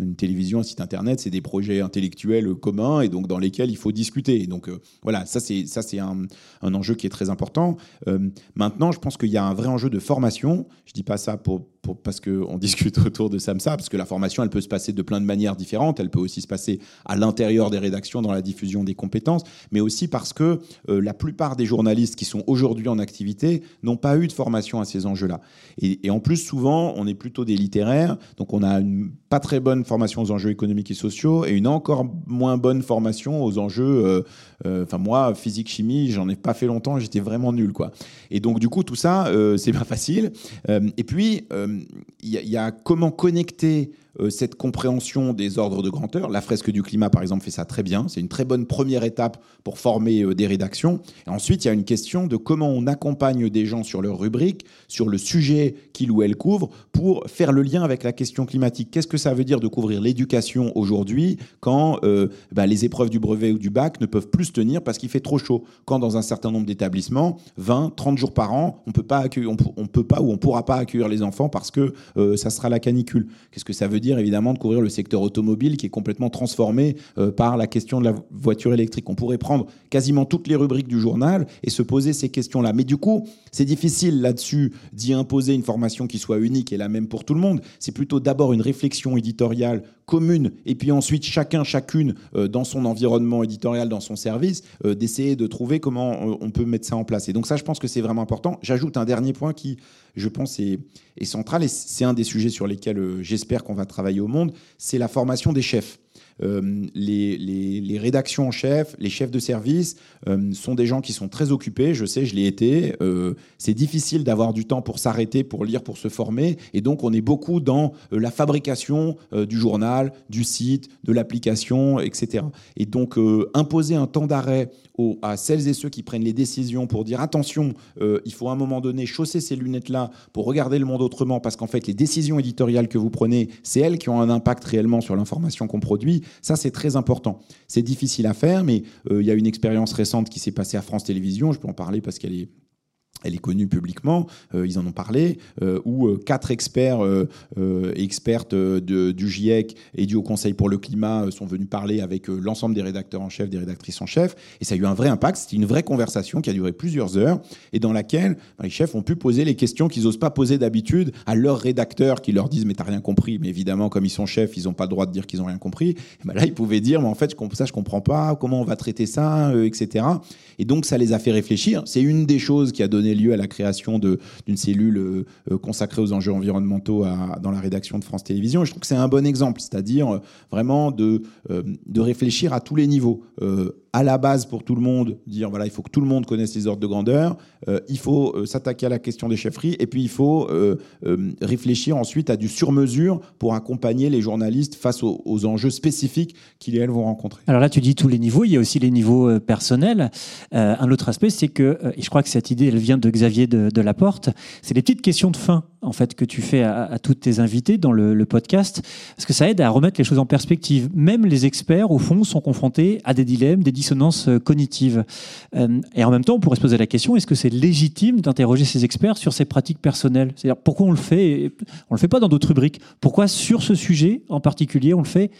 une télévision, un site internet, c'est des projets intellectuels communs, et donc dans lesquels il faut discuter. donc, voilà, ça, c'est un, un enjeu qui est très important. Euh, maintenant, je pense qu'il y a un vrai enjeu de formation. Je dis pas ça pour, parce qu'on discute autour de SAMSA, parce que la formation, elle peut se passer de plein de manières différentes. Elle peut aussi se passer à l'intérieur des rédactions, dans la diffusion des compétences, mais aussi parce que euh, la plupart des journalistes qui sont aujourd'hui en activité n'ont pas eu de formation à ces enjeux-là. Et, et, en plus, souvent, on est plutôt des littéraires, donc on a une pas très bonne formation aux enjeux économiques et sociaux et une encore moins bonne formation aux enjeux. Euh, euh, enfin, moi, physique, chimie, j'en ai pas fait longtemps, j'étais vraiment nul, quoi. Et donc, du coup, tout ça, c'est pas facile. et puis, il y, a comment connecter euh, cette compréhension des ordres de grandeur. La fresque du climat, par exemple, fait ça très bien. C'est une très bonne première étape pour former euh, des rédactions. Et ensuite, il y a une question de comment on accompagne des gens sur leur rubrique, sur le sujet qu'il ou elle couvre, pour faire le lien avec la question climatique. Qu'est-ce que ça veut dire de couvrir l'éducation aujourd'hui quand euh, bah, les épreuves du brevet ou du bac ne peuvent plus se tenir parce qu'il fait trop chaud Quand dans un certain nombre d'établissements, 20, 30 jours par an, on on, peut pas ou on pourra pas accueillir les enfants parce que ça sera la canicule. Qu'est-ce que ça veut veut dire évidemment de couvrir le secteur automobile qui est complètement transformé euh, par la question de la voiture électrique. On pourrait prendre quasiment toutes les rubriques du journal et se poser ces questions-là. Mais du coup, c'est difficile là-dessus d'y imposer une formation qui soit unique et la même pour tout le monde. C'est plutôt d'abord une réflexion éditoriale commune et puis ensuite chacun, chacune euh, dans son environnement éditorial, dans son service, euh, d'essayer de trouver comment on peut mettre ça en place. Et donc ça, je pense que c'est vraiment important. J'ajoute un dernier point qui, je pense, est, central et c'est un des sujets sur lesquels euh, j'espère qu'on va travailler au monde, c'est la formation des chefs. Euh, les, rédactions en chef, les chefs de service euh, sont des gens qui sont très occupés. Je sais, je l'ai été. c'est difficile d'avoir du temps pour s'arrêter, pour lire, pour se former. Et donc, on est beaucoup dans la fabrication du journal, du site, de l'application, etc. Et donc, imposer un temps d'arrêt à celles et ceux qui prennent les décisions pour dire attention, il faut à un moment donné chausser ces lunettes-là pour regarder le monde autrement, parce qu'en fait, les décisions éditoriales que vous prenez, c'est elles qui ont un impact réellement sur l'information qu'on produit. Ça, c'est très important. C'est difficile à faire, mais euh, il y a une expérience récente qui s'est passée à France Télévisions. Je peux en parler parce qu'elle est elle est connue publiquement, euh, ils en ont parlé, euh, où euh, quatre experts et expertes du GIEC et du Haut Conseil pour le climat sont venus parler avec l'ensemble des rédacteurs en chef, des rédactrices en chef, et ça a eu un vrai impact. C'était une vraie conversation qui a duré plusieurs heures, et dans laquelle bah, les chefs ont pu poser les questions qu'ils n'osent pas poser d'habitude à leurs rédacteurs qui leur disent mais t'as rien compris, mais évidemment comme ils sont chefs, ils n'ont pas le droit de dire qu'ils n'ont rien compris. Bah, là ils pouvaient dire mais en fait ça je comprends pas, comment on va traiter ça, etc. Et donc ça les a fait réfléchir. C'est une des choses qui a donné lieu à la création d'une cellule euh, consacrée aux enjeux environnementaux dans la rédaction de France Télévisions. Je trouve que c'est un bon exemple, c'est-à-dire euh, vraiment euh, de réfléchir à tous les niveaux à la base pour tout le monde, dire voilà, il faut que tout le monde connaisse les ordres de grandeur, euh, il faut euh, s'attaquer à la question des chefferies, et puis il faut euh, réfléchir ensuite à du sur-mesure pour accompagner les journalistes face aux, enjeux spécifiques qu'ils et elles vont rencontrer. Alors là, tu dis tous les niveaux, il y a aussi les niveaux personnels. un autre aspect, c'est que, et je crois que cette idée, elle vient de Xavier de, Laporte, c'est les petites questions de fin en fait que tu fais à, toutes tes invités dans le, le, podcast, parce que ça aide à remettre les choses en perspective. Même les experts, au fond, sont confrontés à des dilemmes, des dissonances euh, cognitives. Euh, et en même temps, on pourrait se poser la question est-ce que c'est légitime d'interroger ces experts sur ces pratiques personnelles? C'est-à-dire pourquoi on le fait On le fait pas dans d'autres rubriques? Pourquoi sur ce sujet en particulier on le fait?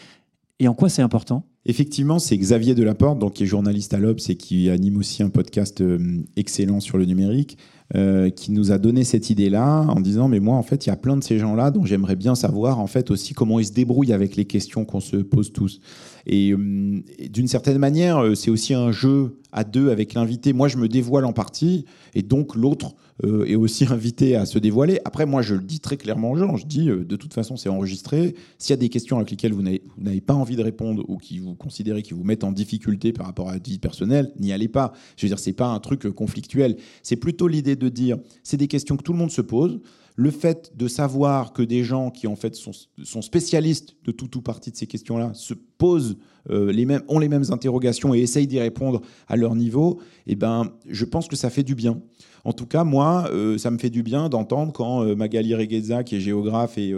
Et en quoi c'est important? Effectivement, c'est Xavier Delaporte, donc, qui est journaliste à l'Obs et qui anime aussi un podcast euh, excellent sur le numérique, euh, qui nous a donné cette idée-là en disant mais moi en fait il y a plein de ces gens-là dont j'aimerais bien savoir en fait aussi comment ils se débrouillent avec les questions qu'on se pose tous. Et, euh, d'une certaine manière, euh, c'est aussi un jeu à deux avec l'invité. Moi, je me dévoile en partie, et donc l'autre est aussi invité à se dévoiler. Après, moi, je le dis très clairement aux gens. Je dis, de toute façon, c'est enregistré. S'il y a des questions avec lesquelles vous n'avez pas envie de répondre ou qui vous considérez qui vous mettent en difficulté par rapport à la vie personnelle, n'y allez pas. Je veux dire, c'est pas un truc conflictuel. C'est plutôt l'idée de dire, c'est des questions que tout le monde se pose. Le fait de savoir que des gens qui en fait sont, spécialistes de tout ou partie de ces questions-là se posent euh, les mêmes, ont les mêmes interrogations et essayent d'y répondre à leur niveau, eh ben, je pense que ça fait du bien. En tout cas, moi, euh, ça me fait du bien d'entendre quand euh, Magali Regueza, qui est géographe et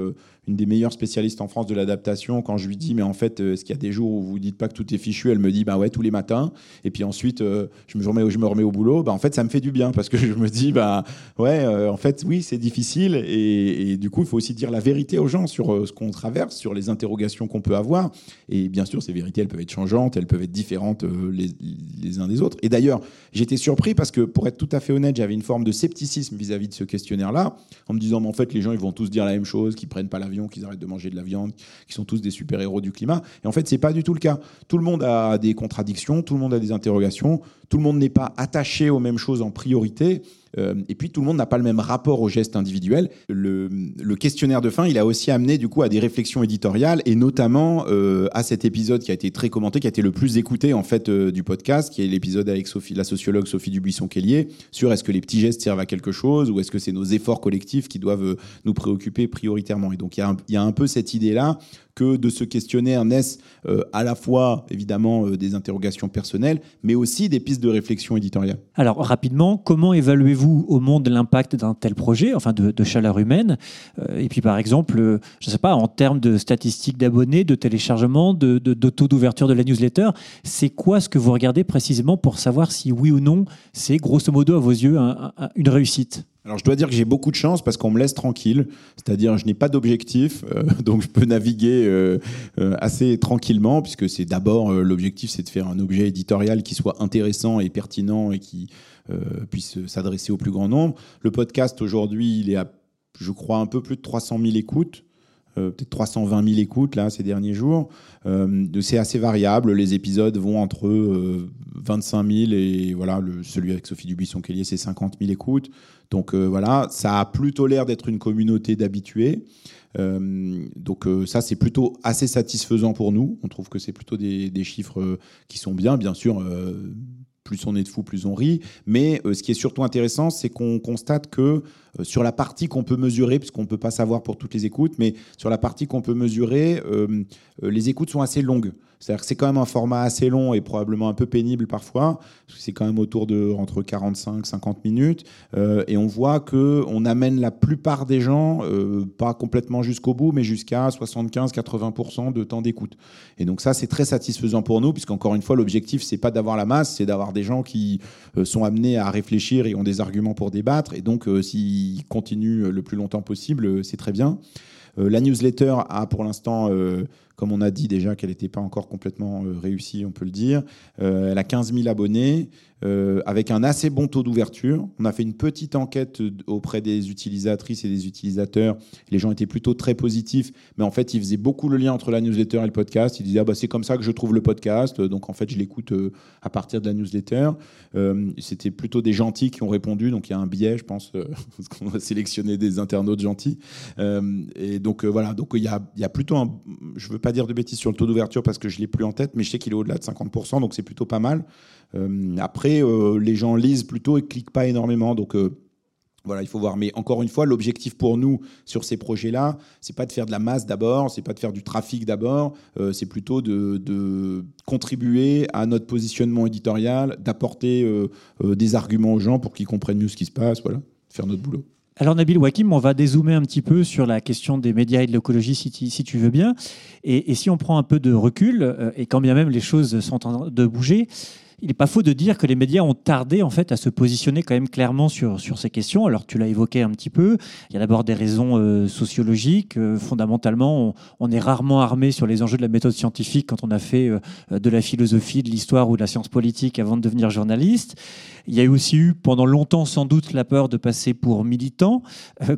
une des meilleures spécialistes en France de l'adaptation, quand je lui dis, mais en fait, euh, est-ce qu'il y a des jours où vous dites pas que tout est fichu Elle me dit, bah ouais, tous les matins. Et puis ensuite, euh, je, me remets, au boulot. Bah, en fait, ça me fait du bien parce que je me dis, bah ouais, euh, en fait, oui, c'est difficile. Et, du coup, il faut aussi dire la vérité aux gens sur ce qu'on traverse, sur les interrogations qu'on peut avoir. Et bien sûr, ces vérités, elles peuvent être changeantes, elles peuvent être différentes les, uns des autres. Et d'ailleurs, j'étais surpris parce que, pour être tout à fait honnête, j'avais une forme de scepticisme vis-à-vis de ce questionnaire-là, en me disant, mais en fait, les gens, ils vont tous dire la même chose, qu'ils prennent pas la qu'ils arrêtent de manger de la viande, qu'ils sont tous des super-héros du climat. Et en fait, c'est pas du tout le cas. Tout le monde a des contradictions, tout le monde a des interrogations, tout le monde n'est pas attaché aux mêmes choses en priorité. Euh, et puis tout le monde n'a pas le même rapport au geste individuel. Le, questionnaire de fin, il a aussi amené du coup à des réflexions éditoriales et notamment euh, à cet épisode qui a été très commenté, qui a été le plus écouté en fait euh, du podcast, qui est l'épisode avec Sophie, la sociologue Sophie Dubuisson-Kellier, sur est-ce que les petits gestes servent à quelque chose ou est-ce que c'est nos efforts collectifs qui doivent nous préoccuper prioritairement. Et donc il y, y, a un peu cette idée-là que de ce questionnaire naissent à la fois évidemment des interrogations personnelles, mais aussi des pistes de réflexion éditoriale. Alors rapidement, comment évaluez-vous vous au monde l'impact d'un tel projet, enfin de, chaleur humaine? Euh, Et puis par exemple, euh, je ne sais pas, en termes de statistiques d'abonnés, de téléchargements, de, taux d'ouverture de la newsletter, c'est quoi ce que vous regardez précisément pour savoir si oui ou non c'est grosso modo à vos yeux un- un- une réussite? Alors je dois dire que j'ai beaucoup de chance parce qu'on me laisse tranquille, c'est-à-dire je n'ai pas d'objectif, euh, donc je peux naviguer euh, euh, assez tranquillement puisque c'est d'abord l'objectif c'est de faire un objet éditorial qui soit intéressant et pertinent et qui puisse s'adresser au plus grand nombre. Le podcast aujourd'hui il est à je crois un peu plus de 300 000 écoutes. peut-être 320 000 écoutes là ces derniers jours. C'est assez variable. Les épisodes vont entre euh, 25 000 et voilà celui avec Sophie Dubuisson-Kellier c'est 50 000 écoutes. Donc euh, voilà, ça a plutôt l'air d'être une communauté d'habitués. Euh, donc euh, ça, c'est plutôt assez satisfaisant pour nous. On trouve que c'est plutôt des, des chiffres qui sont bien, bien sûr. plus on est de fous, plus on rit. Mais ce qui est surtout intéressant, c'est qu'on constate que sur la partie qu'on peut mesurer, puisqu'on ne peut pas savoir pour toutes les écoutes, mais sur la partie qu'on peut mesurer, les écoutes sont assez longues. C'est-à-dire que c'est quand même un format assez long et probablement un peu pénible parfois, parce que c'est quand même autour de entre 45 50 minutes. Euh, et on voit que on amène la plupart des gens, euh, pas complètement jusqu'au bout, mais jusqu'à 75-80% de temps d'écoute. Et donc ça, c'est très satisfaisant pour nous, puisqu'encore une fois, l'objectif, c'est pas d'avoir la masse, c'est d'avoir des gens qui euh, sont amenés à réfléchir et ont des arguments pour débattre. Et donc, s'ils continuent le plus longtemps possible, c'est très bien. La newsletter a pour l'instant, comme on a dit déjà qu'elle n'était pas encore complètement euh, réussie, on peut le dire, euh, elle a 15 000 abonnés, euh, avec un assez bon taux d'ouverture. On a fait une petite enquête auprès des utilisatrices et des utilisateurs. Les gens étaient plutôt très positifs, mais en fait, ils faisaient beaucoup le lien entre la newsletter et le podcast. Ils disaient, ah bah, c'est comme ça que je trouve le podcast, donc en fait, je l'écoute à partir de la newsletter. C'était plutôt des gentils qui ont répondu, donc il y a un biais, je pense, parce qu'on va sélectionner des internautes gentils. Et donc voilà, donc il y a, y a plutôt un, je veux pas dire de bêtises sur le taux d'ouverture parce que je l'ai plus en tête, mais je sais qu'il est au-delà de 50%, donc c'est plutôt pas mal. Euh, après, euh, les gens lisent plutôt et cliquent pas énormément, donc euh, voilà, il faut voir. Mais encore une fois, l'objectif pour nous sur ces projets-là, c'est pas de faire de la masse d'abord, c'est pas de faire du trafic d'abord, c'est plutôt de, contribuer à notre positionnement éditorial, d'apporter des arguments aux gens pour qu'ils comprennent mieux ce qui se passe, voilà, faire notre boulot. Alors Nabil Wakim, on va dézoomer un petit peu sur la question des médias et de l'écologie si, tu- veux bien. Et, et si on prend un peu de recul, euh, et quand bien même les choses sont en train de bouger, il n'est pas faux de dire que les médias ont tardé en fait à se positionner quand même clairement sur, sur ces questions. Alors tu l'as évoqué un petit peu. Il y a d'abord des raisons euh, sociologiques. Euh, fondamentalement, on, est rarement armé sur les enjeux de la méthode scientifique quand on a fait euh, de la philosophie, de l'histoire ou de la science politique avant de devenir journaliste. Il y a aussi eu pendant longtemps sans doute la peur de passer pour militant,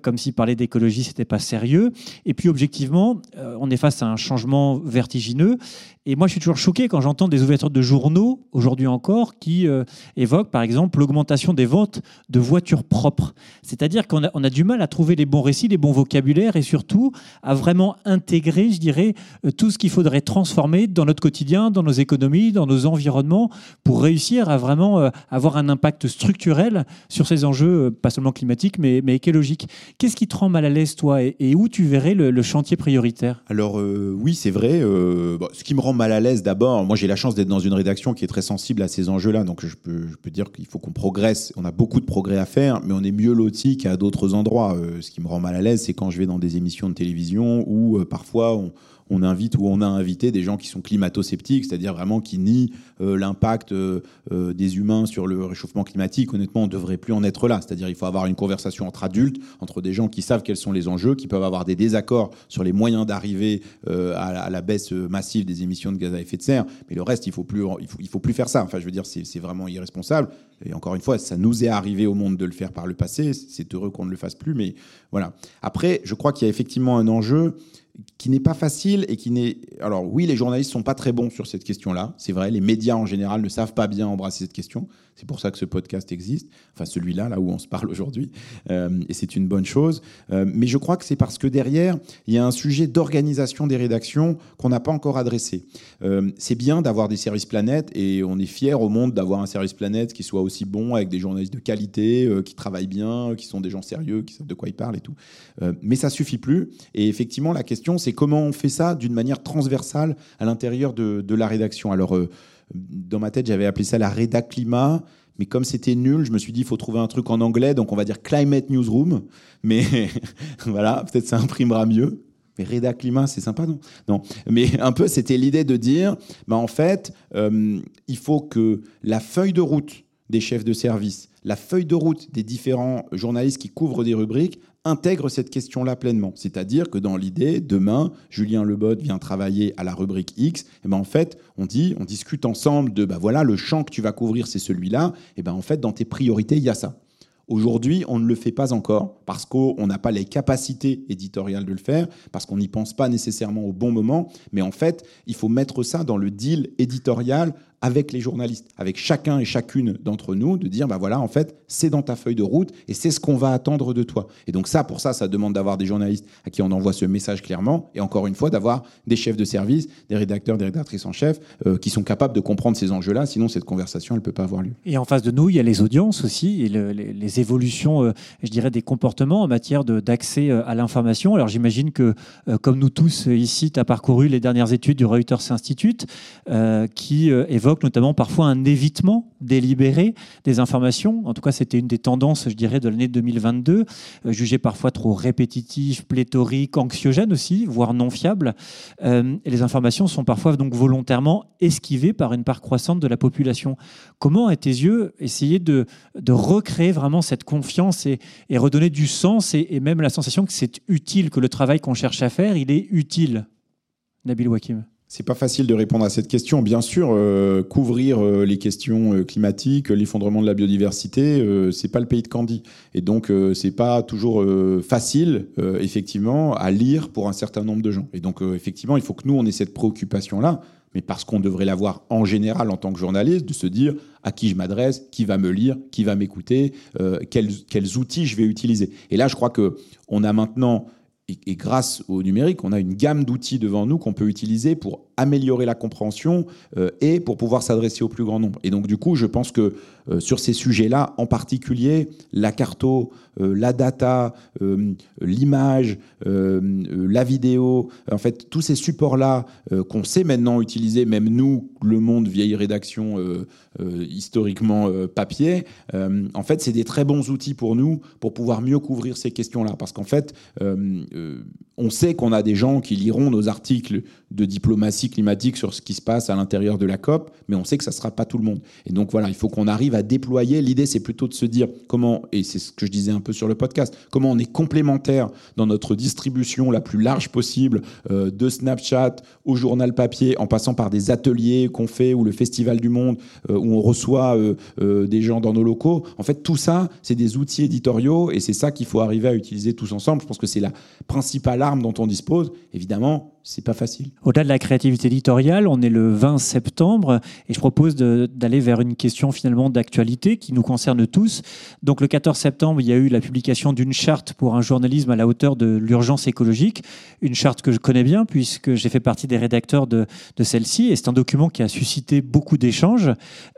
comme si parler d'écologie c'était pas sérieux. Et puis objectivement, on est face à un changement vertigineux. Et moi, je suis toujours choqué quand j'entends des ouvertures de journaux, aujourd'hui encore, qui euh, évoquent par exemple l'augmentation des ventes de voitures propres. C'est-à-dire qu'on a, du mal à trouver les bons récits, les bons vocabulaires et surtout à vraiment intégrer, je dirais, euh, tout ce qu'il faudrait transformer dans notre quotidien, dans nos économies, dans nos environnements, pour réussir à vraiment euh, avoir un impact structurel sur ces enjeux, euh, pas seulement climatiques, mais, écologiques. Qu'est-ce qui te rend mal à l'aise, toi, et, où tu verrais le, chantier prioritaire? Alors oui, c'est vrai. bon, ce qui me rend mal à l'aise d'abord, moi j'ai la chance d'être dans une rédaction qui est très sensible à ces enjeux-là, donc je peux, dire qu'il faut qu'on progresse. On a beaucoup de progrès à faire, mais on est mieux loti qu'à d'autres endroits. Euh, ce qui me rend mal à l'aise, c'est quand je vais dans des émissions de télévision où euh, parfois on, on invite ou on a invité des gens qui sont climato-sceptiques, c'est-à-dire vraiment qui nient euh, l'impact euh, euh, des humains sur le réchauffement climatique. Honnêtement, on ne devrait plus en être là. C'est-à-dire il faut avoir une conversation entre adultes, entre des gens qui savent quels sont les enjeux, qui peuvent avoir des désaccords sur les moyens d'arriver euh, à, à la baisse euh, massive des émissions de gaz à effet de serre. Mais le reste, il faut plus, il faut, plus faire ça. Enfin, je veux dire, c'est vraiment irresponsable. Et encore une fois, ça nous est arrivé au monde de le faire par le passé. C'est heureux qu'on ne le fasse plus, mais voilà. Après, je crois qu'il y a effectivement un enjeu qui n'est pas facile et qui n'est. Alors oui, les journalistes sont pas très bons sur cette question-là. C'est vrai, les médias en général ne savent pas bien embrasser cette question. C'est pour ça que ce podcast existe. Enfin, celui-là, là où on se parle aujourd'hui, Euh, et c'est une bonne chose. Euh, mais je crois que c'est parce que derrière, il y a un sujet d'organisation des rédactions qu'on n'a pas encore adressé. Euh, c'est bien d'avoir des services planètes et on est fier au monde d'avoir un service planète qui soit aussi bon avec des journalistes de qualité, qui travaillent bien, qui sont des gens sérieux, qui savent de quoi ils parlent et tout. Mais ça suffit plus. Et effectivement, la question, c'est comment on fait ça d'une manière transversale à l'intérieur de, la rédaction. Alors, euh, dans ma tête, j'avais appelé ça la rédac climat. Mais comme c'était nul, je me suis dit, il faut trouver un truc en anglais, donc on va dire Climate Newsroom. Mais voilà, peut-être ça imprimera mieux. Mais Reda Climat, c'est sympa, non? Non. Mais un peu, c'était l'idée de dire, bah, en fait, euh, il faut que la feuille de route des chefs de service, la feuille de route des différents journalistes qui couvrent des rubriques intègre cette question-là pleinement. C'est-à-dire que dans l'idée, demain, Julien Lebot vient travailler à la rubrique X, et ben en fait, on dit, on discute ensemble de, ben voilà, le champ que tu vas couvrir, c'est celui-là, et ben en fait, dans tes priorités, il y a ça. Aujourd'hui, on ne le fait pas encore parce qu'on n'a pas les capacités éditoriales de le faire, parce qu'on n'y pense pas nécessairement au bon moment. Mais en fait, il faut mettre ça dans le deal éditorial avec les journalistes, avec chacun et chacune d'entre nous, de dire, bah voilà, en fait, c'est dans ta feuille de route et c'est ce qu'on va attendre de toi. Et donc ça, pour ça, ça demande d'avoir des journalistes à qui on envoie ce message clairement, et encore une fois, d'avoir des chefs de service, des rédacteurs, des rédactrices en chef, euh, qui sont capables de comprendre ces enjeux-là, sinon cette conversation, elle ne peut pas avoir lieu. Et en face de nous, il y a les audiences aussi, et le- les, évolutions, euh, je dirais, des comportements en matière d'accès euh, à l'information. Alors j'imagine que, comme nous tous ici, tu as parcouru les dernières études du Reuters Institute, qui euh, notamment parfois un évitement délibéré des informations. En tout cas, c'était une des tendances, je dirais, de l'année 2022, euh, jugée parfois trop répétitive, pléthorique, anxiogène aussi, voire non fiable. Euh, et les informations sont parfois donc volontairement esquivées par une part croissante de la population. Comment, à tes yeux, essayer de, recréer vraiment cette confiance et, et redonner du sens et, et même la sensation que c'est utile, que le travail qu'on cherche à faire, il est utile Nabil Wakim? C'est pas facile de répondre à cette question. Bien sûr, euh, couvrir euh, les questions euh, climatiques, l'effondrement de la biodiversité, c'est pas le pays de Candy. Et donc, c'est pas toujours facile, effectivement, à lire pour un certain nombre de gens. Et donc, effectivement, il faut que nous, on ait cette préoccupation-là, mais parce qu'on devrait l'avoir en général en tant que journaliste, de se dire à qui je m'adresse, qui va me lire, qui va m'écouter, quels, quels outils je vais utiliser. Et là, je crois que on a maintenant et, grâce au numérique, on a une gamme d'outils devant nous qu'on peut utiliser pour améliorer la compréhension euh, et pour pouvoir s'adresser au plus grand nombre. Et donc, du coup, je pense que euh, sur ces sujets-là, en particulier, la carto, euh, la data, l'image, la vidéo, en fait, tous ces supports-là qu'on sait maintenant utiliser, même nous, le monde vieille rédaction historiquement papier, en fait, c'est des très bons outils pour nous pour pouvoir mieux couvrir ces questions-là. Parce qu'en fait, on sait qu'on a des gens qui liront nos articles de diplomatie climatique sur ce qui se passe à l'intérieur de la COP, mais on sait que ça ne sera pas tout le monde. Et donc voilà, il faut qu'on arrive à déployer. L'idée, c'est plutôt de se dire comment, et c'est ce que je disais un peu sur le podcast, comment on est complémentaire dans notre distribution la plus large possible euh, de Snapchat au journal papier, en passant par des ateliers qu'on fait ou le Festival du Monde, euh, où on reçoit euh, des gens dans nos locaux. En fait, tout ça, c'est des outils éditoriaux et c'est ça qu'il faut arriver à utiliser tous ensemble. Je pense que c'est la principale dont on dispose. Évidemment, c'est pas facile. Au-delà de la créativité éditoriale, on est le 20 septembre et je propose d'aller vers une question finalement d'actualité qui nous concerne tous. Donc le 14 septembre, il y a eu la publication d'une charte pour un journalisme à la hauteur de l'urgence écologique, une charte que je connais bien puisque j'ai fait partie des rédacteurs de, de celle-ci et c'est un document qui a suscité beaucoup d'échanges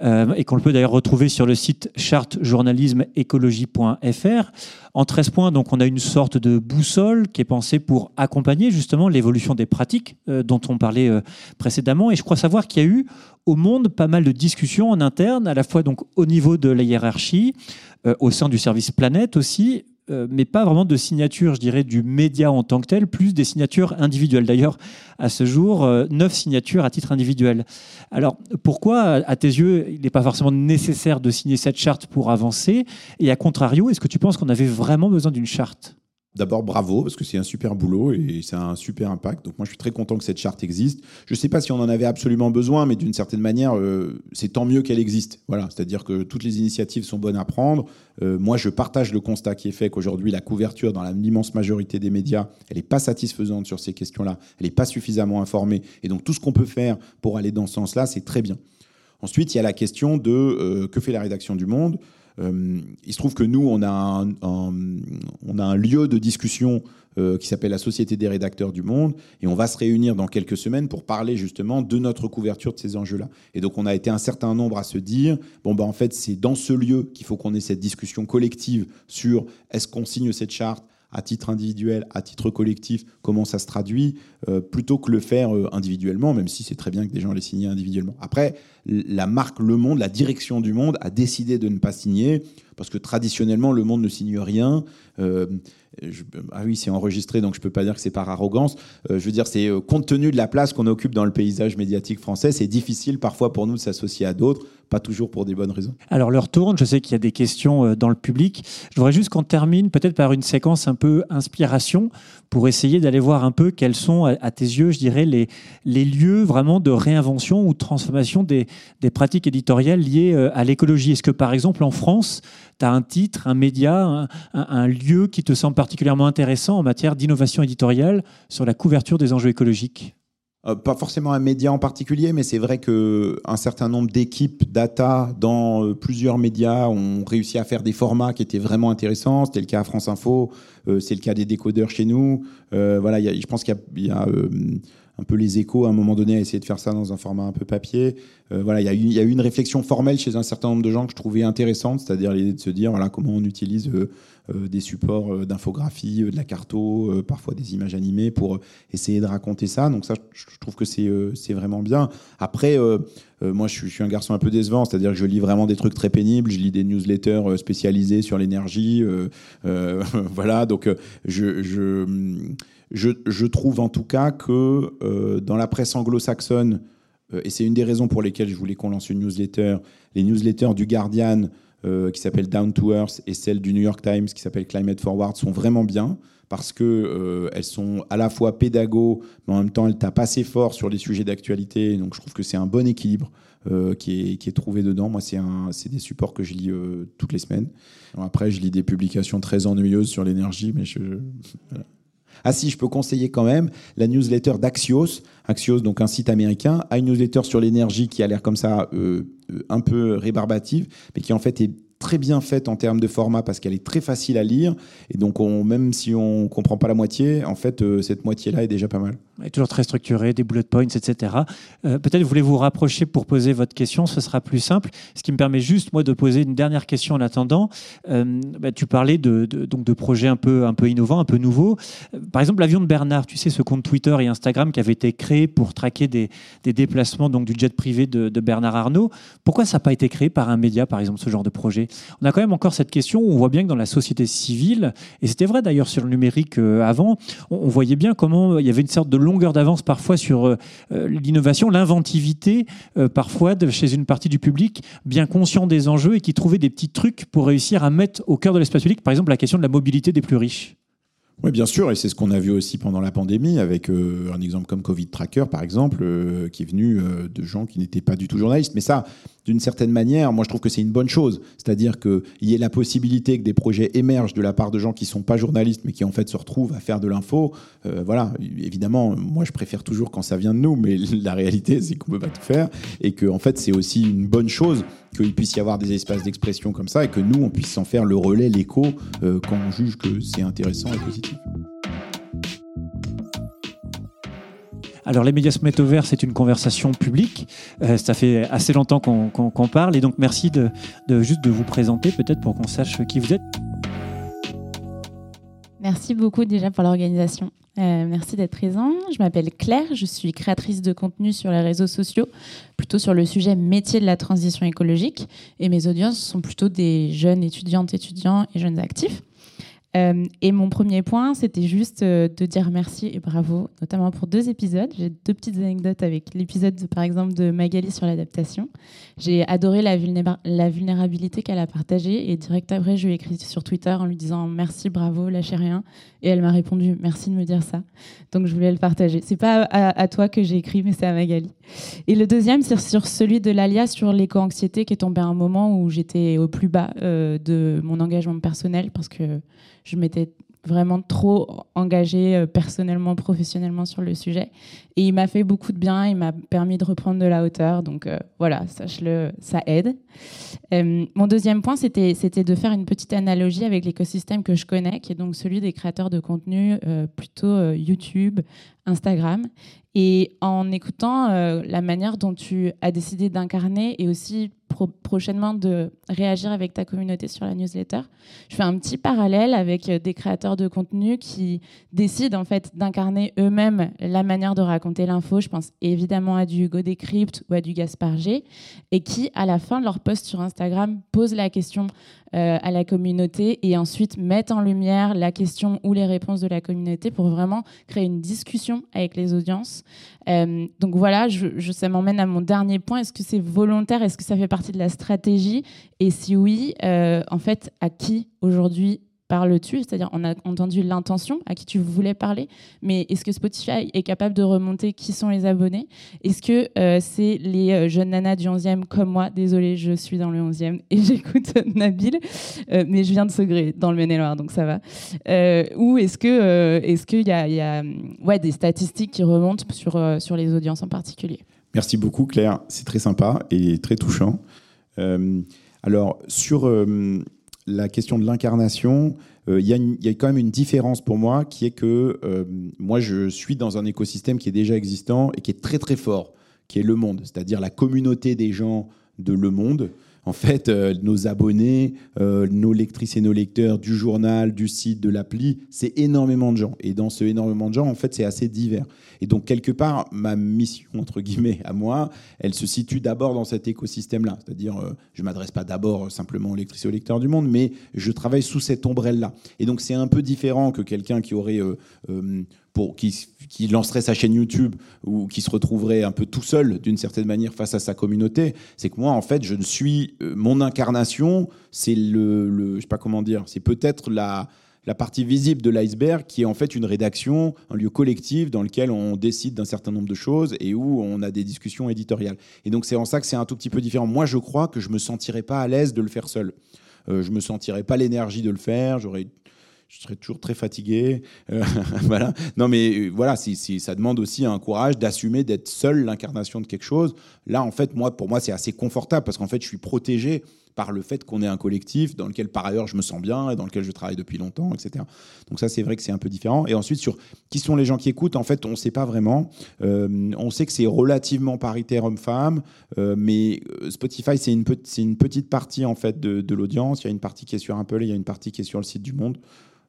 euh, et qu'on peut d'ailleurs retrouver sur le site chartejournalismeécologie.fr. En 13 points, donc, on a une sorte de boussole qui est pensée pour accompagner justement l'évolution des pratiques euh, dont on parlait euh, précédemment. Et je crois savoir qu'il y a eu au monde pas mal de discussions en interne, à la fois donc au niveau de la hiérarchie, euh, au sein du service Planète aussi, euh, mais pas vraiment de signature, je dirais, du média en tant que tel, plus des signatures individuelles. D'ailleurs, à ce jour, neuf signatures à titre individuel. Alors, pourquoi, à tes yeux, il n'est pas forcément nécessaire de signer cette charte pour avancer? Et à contrario, est-ce que tu penses qu'on avait vraiment besoin d'une charte? D'abord, bravo, parce que c'est un super boulot et a un super impact. Donc moi, je suis très content que cette charte existe. Je ne sais pas si on en avait absolument besoin, mais d'une certaine manière, euh, c'est tant mieux qu'elle existe. Voilà, c'est-à-dire que toutes les initiatives sont bonnes à prendre. Euh, moi, je partage le constat qui est fait qu'aujourd'hui, la couverture dans l'immense majorité des médias, elle n'est pas satisfaisante sur ces questions-là. Elle n'est pas suffisamment informée. Et donc, tout ce qu'on peut faire pour aller dans ce sens-là, c'est très bien. Ensuite, il y a la question de euh, que fait la rédaction du Monde? Euh, il se trouve que nous, on a un, on a un lieu de discussion euh, qui s'appelle la Société des rédacteurs du Monde, et on va se réunir dans quelques semaines pour parler justement de notre couverture de ces enjeux-là. Et donc, on a été un certain nombre à se dire, bon, ben, en fait, c'est dans ce lieu qu'il faut qu'on ait cette discussion collective sur est-ce qu'on signe cette charte à titre individuel, à titre collectif, comment ça se traduit, euh, plutôt que le faire euh, individuellement, même si c'est très bien que des gens les signent individuellement. Après, la marque Le Monde, la direction du Monde a décidé de ne pas signer, parce que traditionnellement, Le Monde ne signe rien. Euh, ah oui, c'est enregistré, donc je ne peux pas dire que c'est par arrogance. je veux dire, c'est compte tenu de la place qu'on occupe dans le paysage médiatique français, c'est difficile parfois pour nous de s'associer à d'autres pas toujours pour des bonnes raisons. Alors, l'heure tourne, je sais qu'il y a des questions euh, dans le public. Je voudrais juste qu'on termine peut-être par une séquence un peu inspiration pour essayer d'aller voir un peu quels sont, à tes yeux, je dirais, les, les lieux vraiment de réinvention ou de transformation des, des pratiques éditoriales liées euh, à l'écologie. Est-ce que, par exemple, en France, tu as un titre, un média, un, lieu qui te semble particulièrement intéressant en matière d'innovation éditoriale sur la couverture des enjeux écologiques? Pas forcément un média en particulier, mais c'est vrai qu'un certain nombre d'équipes data dans euh, plusieurs médias ont réussi à faire des formats qui étaient vraiment intéressants. C'était le cas à France Info, euh, c'est le cas des décodeurs chez nous. voilà, je pense qu'il y a, un peu les échos à un moment donné à essayer de faire ça dans un format un peu papier. voilà, il y, a eu, une réflexion formelle chez un certain nombre de gens que je trouvais intéressante, c'est-à-dire l'idée de se dire voilà comment on utilise euh, des supports euh, d'infographie, euh, de la carto, parfois des images animées pour essayer de raconter ça. Donc ça, je trouve que c'est vraiment bien. Après, moi, je suis, un garçon un peu décevant, c'est-à-dire que je lis vraiment des trucs très pénibles. Je lis des newsletters spécialisés sur l'énergie. voilà, donc je, je, je, je, trouve en tout cas que dans la presse anglo-saxonne, et c'est une des raisons pour lesquelles je voulais qu'on lance une newsletter, les newsletters du Guardian, euh, qui s'appelle Down to Earth et celle du New York Times qui s'appelle Climate Forward sont vraiment bien parce que euh, elles sont à la fois pédago, mais en même temps elles tapent assez fort sur les sujets d'actualité. Donc je trouve que c'est un bon équilibre euh, qui, est, trouvé dedans. Moi, c'est des supports que je lis toutes les semaines. après, je lis des publications très ennuyeuses sur l'énergie, mais je. Ah si, je peux conseiller quand même la newsletter d'Axios. Axios, donc un site américain, a une newsletter sur l'énergie qui a l'air comme ça euh, euh, un peu rébarbative, mais qui en fait est très bien faite en termes de format parce qu'elle est très facile à lire. Et donc, on, même si on ne comprend pas la moitié, en fait, euh, cette moitié-là est déjà pas mal. est toujours très structuré, des bullet points, etc. Euh, peut-être voulez-vous rapprocher pour poser votre question, ce sera plus simple. Ce qui me permet juste, moi, de poser une dernière question en attendant. Euh, bah, tu parlais de, donc de projets un peu, un peu innovants, un peu nouveaux. par exemple, l'avion de Bernard, tu sais, ce compte Twitter et Instagram qui avait été créé pour traquer des, des déplacements donc, du jet privé de Bernard Arnault. Pourquoi ça n'a pas été créé par un média, par exemple, ce genre de projet? On a quand même encore cette question où on voit bien que dans la société civile, et c'était vrai d'ailleurs sur le numérique euh, avant, on, voyait bien comment il y avait une sorte de longueur d'avance parfois sur euh, euh, l'innovation, l'inventivité, parfois chez une partie du public bien conscient des enjeux et qui trouvait des petits trucs pour réussir à mettre au cœur de l'espace public, par exemple, la question de la mobilité des plus riches. Oui, bien sûr, et c'est ce qu'on a vu aussi pendant la pandémie, avec un exemple comme Covid Tracker, par exemple, qui est venu de gens qui n'étaient pas du tout journalistes. Mais ça, d'une certaine manière, moi je trouve que c'est une bonne chose. C'est-à-dire qu'il y ait la possibilité que des projets émergent de la part de gens qui ne sont pas journalistes, mais qui en fait se retrouvent à faire de l'info. Euh, voilà, évidemment, moi je préfère toujours quand ça vient de nous, mais la réalité c'est qu'on ne peut pas tout faire. Et que en fait c'est aussi une bonne chose qu'il puisse y avoir des espaces d'expression comme ça et que nous on puisse s'en faire le relais, l'écho, euh, quand on juge que c'est intéressant et positif. Alors, les médias se mettent au vert, c'est une conversation publique. Euh, ça fait assez longtemps qu'on parle. Et donc, merci de, juste de vous présenter, peut-être pour qu'on sache qui vous êtes. Merci beaucoup déjà pour l'organisation. Euh, merci d'être présent. Je m'appelle Claire, je suis créatrice de contenu sur les réseaux sociaux, plutôt sur le sujet métier de la transition écologique. Et mes audiences sont plutôt des jeunes étudiantes, étudiants et jeunes actifs. Euh, et mon premier point, c'était juste euh, de dire merci et bravo, notamment pour deux épisodes. J'ai deux petites anecdotes avec l'épisode, par exemple, de Magali sur l'adaptation. J'ai adoré la, vulnérabilité qu'elle a partagée et direct après, je lui ai écrit sur Twitter en lui disant merci, bravo, lâchez rien. Et elle m'a répondu merci de me dire ça. Donc je voulais le partager. C'est pas à, toi que j'ai écrit, mais c'est à Magali. Et le deuxième, c'est sur celui de l'alias sur l'éco-anxiété qui est tombé à un moment où j'étais au plus bas euh, de mon engagement personnel parce que je m'étais vraiment trop engagée euh, personnellement, professionnellement sur le sujet. Et il m'a fait beaucoup de bien, il m'a permis de reprendre de la hauteur. Donc euh, voilà, sache-le, ça aide. Euh, mon deuxième point, c'était, c'était de faire une petite analogie avec l'écosystème que je connais, qui est donc celui des créateurs de contenu plutôt YouTube, Instagram. Et en écoutant la manière dont tu as décidé d'incarner et aussi pro- prochainement de réagir avec ta communauté sur la newsletter. Je fais un petit parallèle avec euh, des créateurs de contenu qui décident en fait d'incarner eux-mêmes la manière de raconter l'info. Je pense évidemment à du Hugo ou à du Gaspard G, et qui, à la fin de leur post sur Instagram, posent la question euh, à la communauté et ensuite mettent en lumière la question ou les réponses de la communauté pour vraiment créer une discussion avec les audiences. Euh, donc voilà, ça m'emmène à mon dernier point. Est-ce que c'est volontaire? Est-ce que ça fait partie de la stratégie? Et si oui, euh, en fait, à qui aujourd'hui parles-tu C'est-à-dire, on a entendu l'intention, à qui tu voulais parler, mais est-ce que Spotify est capable de remonter qui sont les abonnés? Est-ce que euh, c'est les euh, jeunes nanas du 11e comme moi? Désolée, je suis dans le 11e et j'écoute Nabil, euh, mais je viens de Segré, dans le Maine-et-Loire, donc ça va. Ou est-ce que est-ce qu'il y a, y a, des statistiques qui remontent sur, sur les audiences en particulier? Merci beaucoup, Claire. C'est très sympa et très touchant. Alors, sur la question de l'incarnation, euh, il y, a quand même une différence pour moi qui est que euh, moi, je suis dans un écosystème qui est déjà existant et qui est très, très fort, qui est le monde, c'est-à-dire la communauté des gens de Le Monde. En fait, euh, nos abonnés, euh, nos lectrices et nos lecteurs du journal, du site, de l'appli, c'est énormément de gens. Et dans ce énormément de gens, en fait, c'est assez divers. Et donc, quelque part, ma mission, entre guillemets, à moi, elle se situe d'abord dans cet écosystème-là. C'est-à-dire, euh, je ne m'adresse pas d'abord simplement aux lectrices et aux lecteurs du monde, mais je travaille sous cette ombrelle-là. Et donc, c'est un peu différent que quelqu'un qui aurait. Qui, lancerait sa chaîne YouTube ou qui se retrouverait un peu tout seul d'une certaine manière face à sa communauté, c'est que moi en fait je ne suis euh, mon incarnation, c'est le, le je sais pas comment dire, c'est peut-être la la partie visible de l'iceberg qui est en fait une rédaction, un lieu collectif dans lequel on décide d'un certain nombre de choses et où on a des discussions éditoriales. Et donc c'est en ça que c'est un tout petit peu différent. Moi je crois que je me sentirais pas à l'aise de le faire seul. Euh, je me sentirais pas l'énergie de le faire. J'aurais je serais toujours très fatigué. Euh, voilà. Non, mais euh, voilà, ça demande aussi un courage d'assumer d'être seul l'incarnation de quelque chose. Là, en fait, moi, pour moi, c'est assez confortable parce qu'en fait, je suis protégé par le fait qu'on est un collectif dans lequel, par ailleurs, je me sens bien et dans lequel je travaille depuis longtemps, etc. Donc ça, c'est vrai que c'est un peu différent. Et ensuite, sur qui sont les gens qui écoutent, en fait, on ne sait pas vraiment. Euh, on sait que c'est relativement paritaire homme-femme, mais Spotify, c'est une, pe- c'est une petite partie, en fait, de, de l'audience. Il y a une partie qui est sur Apple et il y a une partie qui est sur le site du Monde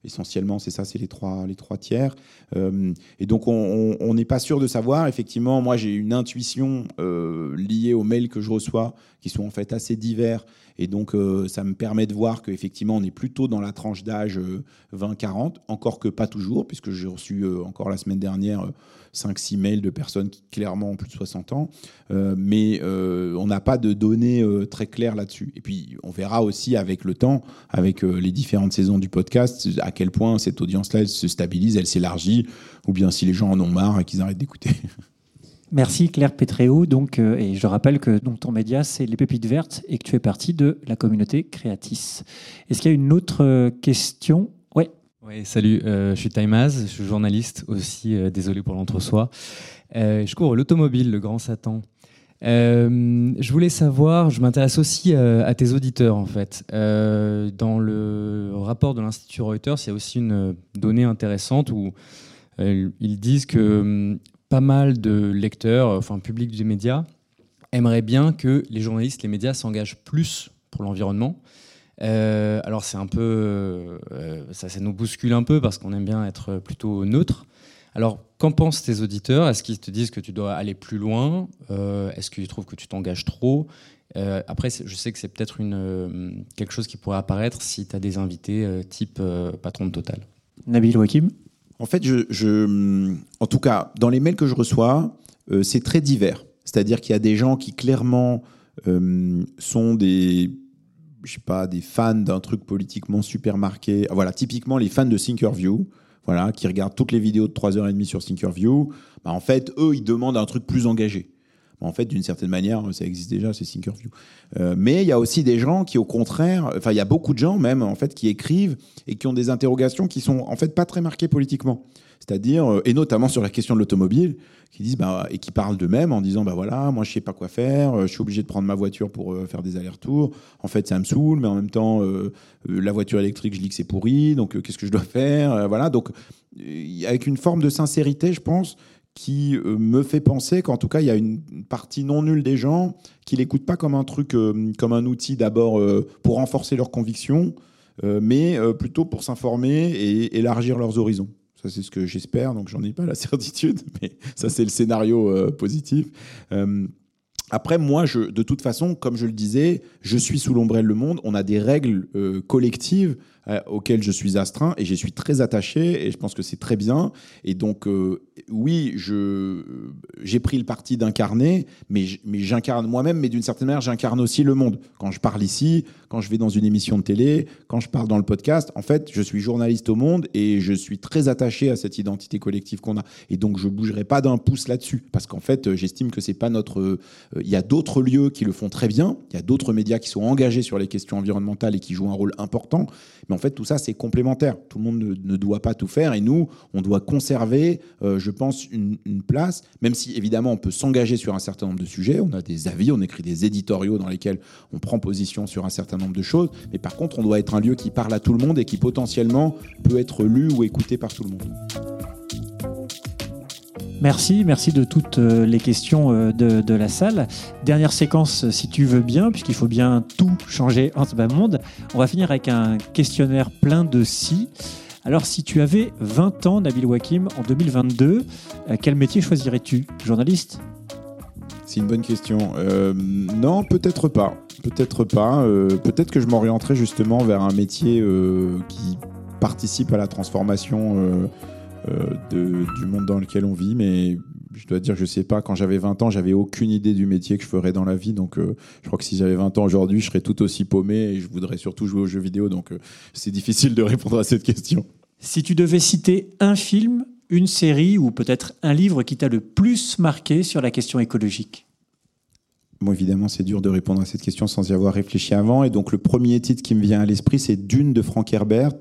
essentiellement, c'est ça, c'est les trois, les trois tiers. Euh, et donc, on- n'est pas sûr de savoir. Effectivement, moi, j'ai une intuition euh, liée aux mails que je reçois, qui sont en fait assez divers. Et donc, euh, ça me permet de voir qu'effectivement, on est plutôt dans la tranche d'âge euh, 20-40, encore que pas toujours, puisque j'ai reçu encore la semaine dernière 5-6 mails de personnes qui clairement ont plus de 60 ans. Euh, mais euh, on n'a pas de données euh, très claires là-dessus. Et puis, on verra aussi avec le temps, avec les différentes saisons du podcast, à quel point cette audience-là, se stabilise, elle s'élargit, ou bien si les gens en ont marre et qu'ils arrêtent d'écouter. Merci Claire Pétréo. Donc, et je rappelle que donc, ton média, c'est Les Pépites Vertes et que tu es partie de la communauté Créatis. Est-ce qu'il y a une autre question? Oui, salut, euh, je suis Taimaz, je suis journaliste aussi, euh, désolé pour l'entre-soi. Euh, je cours l'automobile, le grand Satan. Je voulais savoir, je m'intéresse aussi à tes auditeurs en fait. Dans le rapport de l'Institut Reuters, il y a aussi une donnée intéressante où ils disent que hum, pas mal de lecteurs, enfin public des médias, aimeraient bien que les journalistes, les médias s'engagent plus pour l'environnement. Euh, alors c'est un peu, euh, ça, ça nous bouscule un peu parce qu'on aime bien être plutôt neutre. Alors qu'en pensent tes auditeurs? Est-ce qu'ils te disent que tu dois aller plus loin? Euh, Est-ce qu'ils trouvent que tu t'engages trop? Euh, Après, je sais que c'est peut-être une, quelque chose qui pourrait apparaître si tu as des invités euh, type euh, patron de Total. Nabil Wakim En fait, je, je- en tout cas, dans les mails que je reçois, euh, c'est très divers. C'est-à-dire qu'il y a des gens qui clairement euh, sont des, je sais pas, des fans d'un truc politiquement super marqué. Voilà, typiquement les fans de Thinkerview, voilà, qui regardent toutes les vidéos de 3h30 sur Thinkerview. Bah, en fait, eux, ils demandent un truc plus engagé. En fait, d'une certaine manière, ça existe déjà, c'est Thinkerview. Euh, mais il y a aussi des gens qui, au contraire, enfin, il y a beaucoup de gens même, en fait, qui écrivent et qui ont des interrogations qui sont, en fait, pas très marquées politiquement. C'est-à-dire, euh, et notamment sur la question de l'automobile, qui disent, bah, et qui parlent d'eux-mêmes en disant, bah voilà, moi, je sais pas quoi faire, euh, je suis obligé de prendre ma voiture pour euh, faire des allers-retours. En fait, ça me saoule, mais en même temps, la voiture électrique, je dis que c'est pourri, donc qu'est-ce que je dois faire Voilà, donc, avec une forme de sincérité, je pense, qui me fait penser qu'en tout cas, il y a une partie non nulle des gens qui l'écoutent pas comme un truc, comme un outil d'abord pour renforcer leurs convictions, mais plutôt pour s'informer et élargir leurs horizons. Ça, c'est ce que j'espère, donc j'en ai pas la certitude, mais ça, c'est le scénario euh, positif. Euh, après, moi, je, de toute façon, comme je le disais, je suis sous l'ombrelle Le Monde. On a des règles euh, collectives euh, auxquelles je suis astreint et j'y suis très attaché et je pense que c'est très bien. Et donc, euh, oui, j'ai pris le parti d'incarner, mais, j'incarne moi-même, mais d'une certaine manière, j'incarne aussi le monde. Quand je parle ici, quand je vais dans une émission de télé, quand je parle dans le podcast, en fait, je suis journaliste au monde et je suis très attaché à cette identité collective qu'on a. Et donc, je bougerai pas d'un pouce là-dessus parce qu'en fait, euh, j'estime que c'est pas notre. euh, Il y a d'autres lieux qui le font très bien. Il y a d'autres médias qui sont engagés sur les questions environnementales et qui jouent un rôle important. Mais en fait, tout ça, c'est complémentaire. Tout le monde ne, ne doit pas tout faire. Et nous, on doit conserver, euh, je pense, une, une place, même si évidemment, on peut s'engager sur un certain nombre de sujets. On a des avis, on écrit des éditoriaux dans lesquels on prend position sur un certain nombre de choses. Mais par contre, on doit être un lieu qui parle à tout le monde et qui potentiellement peut être lu ou écouté par tout le monde. Merci, merci de toutes euh, les questions euh, de, la salle. Dernière séquence, euh, si tu veux bien, puisqu'il faut bien tout changer en ce bas monde. On va finir avec un questionnaire plein de si. Alors, si tu avais 20 ans, Nabil Wakim, en 2022, euh, quel métier choisirais-tu? Journaliste? C'est une bonne question. Non, peut-être pas. Peut-être pas. Peut-être que je m'orienterais justement vers un métier qui participe à la transformation de- du monde dans lequel on vit. Mais je dois dire, je sais pas. Quand j'avais 20 ans, j'avais aucune idée du métier que je ferais dans la vie. Donc, euh, je crois que si j'avais 20 ans aujourd'hui, je serais tout aussi paumé et je voudrais surtout jouer aux jeux vidéo. Donc, euh, c'est difficile de répondre à cette question. Si tu devais citer un film, une série ou peut-être un livre qui t'a le plus marqué sur la question écologique? Bon, évidemment, c'est dur de répondre à cette question sans y avoir réfléchi avant. Et donc, le premier titre qui me vient à l'esprit, c'est Dune de Frank Herbert,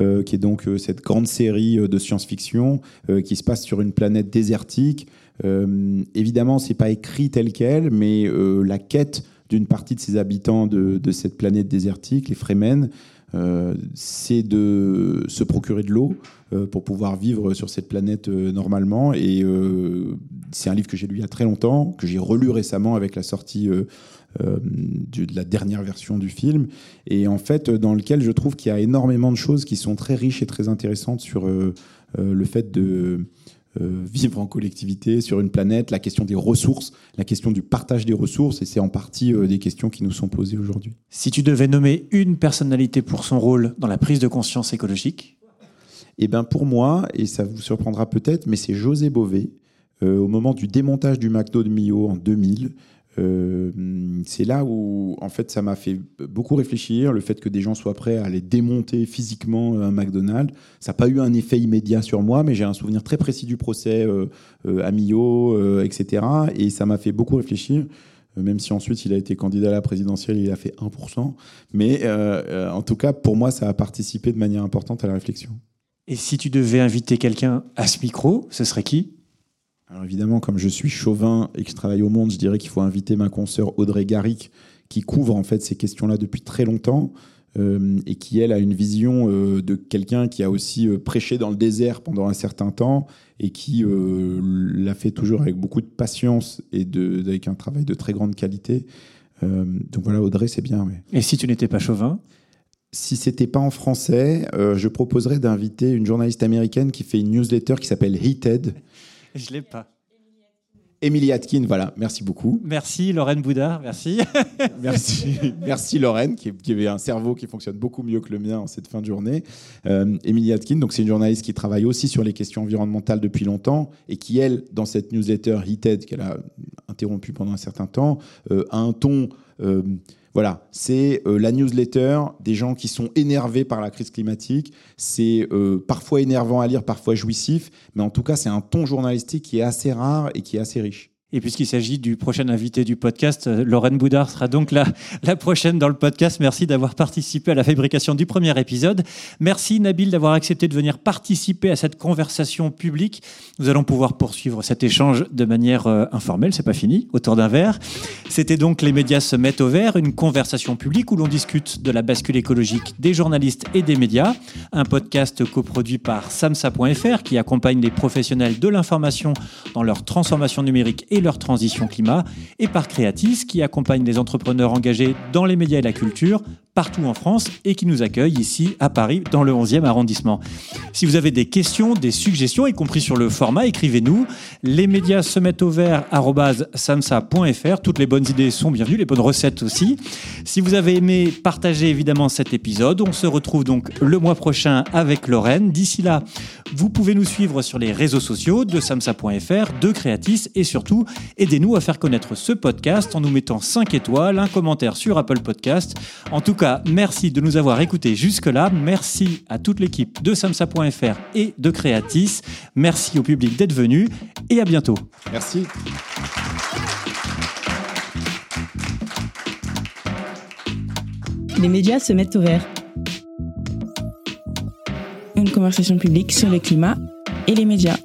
euh, qui est donc euh, cette grande série euh, de science-fiction qui se passe sur une planète désertique. Évidemment, c'est pas écrit tel quel, mais la quête d'une partie de ses habitants de, de cette planète désertique, les Fremen, c'est de se procurer de l'eau pour pouvoir vivre sur cette planète normalement. Et c'est un livre que j'ai lu il y a très longtemps, que j'ai relu récemment avec la sortie du- de la dernière version du film, et en fait dans lequel je trouve qu'il y a énormément de choses qui sont très riches et très intéressantes sur euh, euh, le fait de euh, vivre en collectivité sur une planète, la question des ressources, la question du partage des ressources, et c'est en partie euh, des questions qui nous sont posées aujourd'hui. Si tu devais nommer une personnalité pour son rôle dans la prise de conscience écologique? Eh bien, pour moi, et ça vous surprendra peut-être, mais c'est José Bové, euh, au moment du démontage du McDo de Millau en 2000. Euh, c'est là où, en fait, ça m'a fait beaucoup réfléchir. Le fait que des gens soient prêts à aller démonter physiquement euh, un McDonald's, ça n'a pas eu un effet immédiat sur moi, mais j'ai un souvenir très précis du procès euh, euh, à Millau, etc. Et ça m'a fait beaucoup réfléchir. Même si ensuite il a été candidat à la présidentielle, il a fait 1%. Mais en tout cas, pour moi, ça a participé de manière importante à la réflexion. Et si tu devais inviter quelqu'un à ce micro, ce serait qui? Alors évidemment, comme je suis chauvin et que je travaille au Monde, je dirais qu'il faut inviter ma consoeur Audrey Garrick, qui couvre en fait ces questions-là depuis très longtemps euh, et qui elle a une vision euh, de quelqu'un qui a aussi euh, prêché dans le désert pendant un certain temps et qui l'a fait toujours avec beaucoup de patience et de, avec un travail de très grande qualité. Donc voilà, Audrey, c'est bien. Et si tu n'étais pas chauvin? Si c'était pas en français, je proposerais d'inviter une journaliste américaine qui fait une newsletter qui s'appelle Heated. Je l'ai pas. Emily Atkin, voilà, merci beaucoup. Merci Lorraine Boudard, merci. Merci, merci Lorraine, qui, qui avait un cerveau qui fonctionne beaucoup mieux que le mien en cette fin de journée. Euh, Emily Atkin, donc c'est une journaliste qui travaille aussi sur les questions environnementales depuis longtemps et qui, elle, dans cette newsletter Heated qu'elle a interrompue pendant un certain temps, euh, a un ton. euh, voilà, c'est euh, la newsletter des gens qui sont énervés par la crise climatique. C'est euh, parfois énervant à lire, parfois jouissif, mais en tout cas, c'est un ton journalistique qui est assez rare et qui est assez riche. Et puisqu'il s'agit du prochain invité du podcast, euh, Lorraine Boudard sera donc la, la prochaine dans le podcast. Merci d'avoir participé à la fabrication du premier épisode. Merci Nabil d'avoir accepté de venir participer à cette conversation publique. Nous allons pouvoir poursuivre cet échange de manière euh, informelle, c'est pas fini, autour d'un verre. C'était donc Les médias se mettent au vert, une conversation publique où l'on discute de la bascule écologique des journalistes et des médias. Un podcast coproduit par samsa.fr qui accompagne les professionnels de l'information dans leur transformation numérique et leur transition climat, et par Creatis, qui accompagne les entrepreneurs engagés dans les médias et la culture partout en France et qui nous accueille ici à Paris dans le 11e arrondissement. Si vous avez des questions, des suggestions, y compris sur le format, écrivez-nous. Les médias se mettent au vert samsa.fr. Toutes les bonnes idées sont bienvenues, les bonnes recettes aussi. Si vous avez aimé, partagez évidemment cet épisode. On se retrouve donc le mois prochain avec Lorraine. D'ici là, vous pouvez nous suivre sur les réseaux sociaux de samsa.fr, de Creatis et surtout, aidez-nous à faire connaître ce podcast en nous mettant 5 étoiles, un commentaire sur Apple Podcast. En tout cas, merci de nous avoir écoutés jusque-là. Merci à toute l'équipe de samsa.fr et de Creatis. Merci au public d'être venu et à bientôt. Merci. Les médias se mettent au vert. Une conversation publique sur le climat et les médias.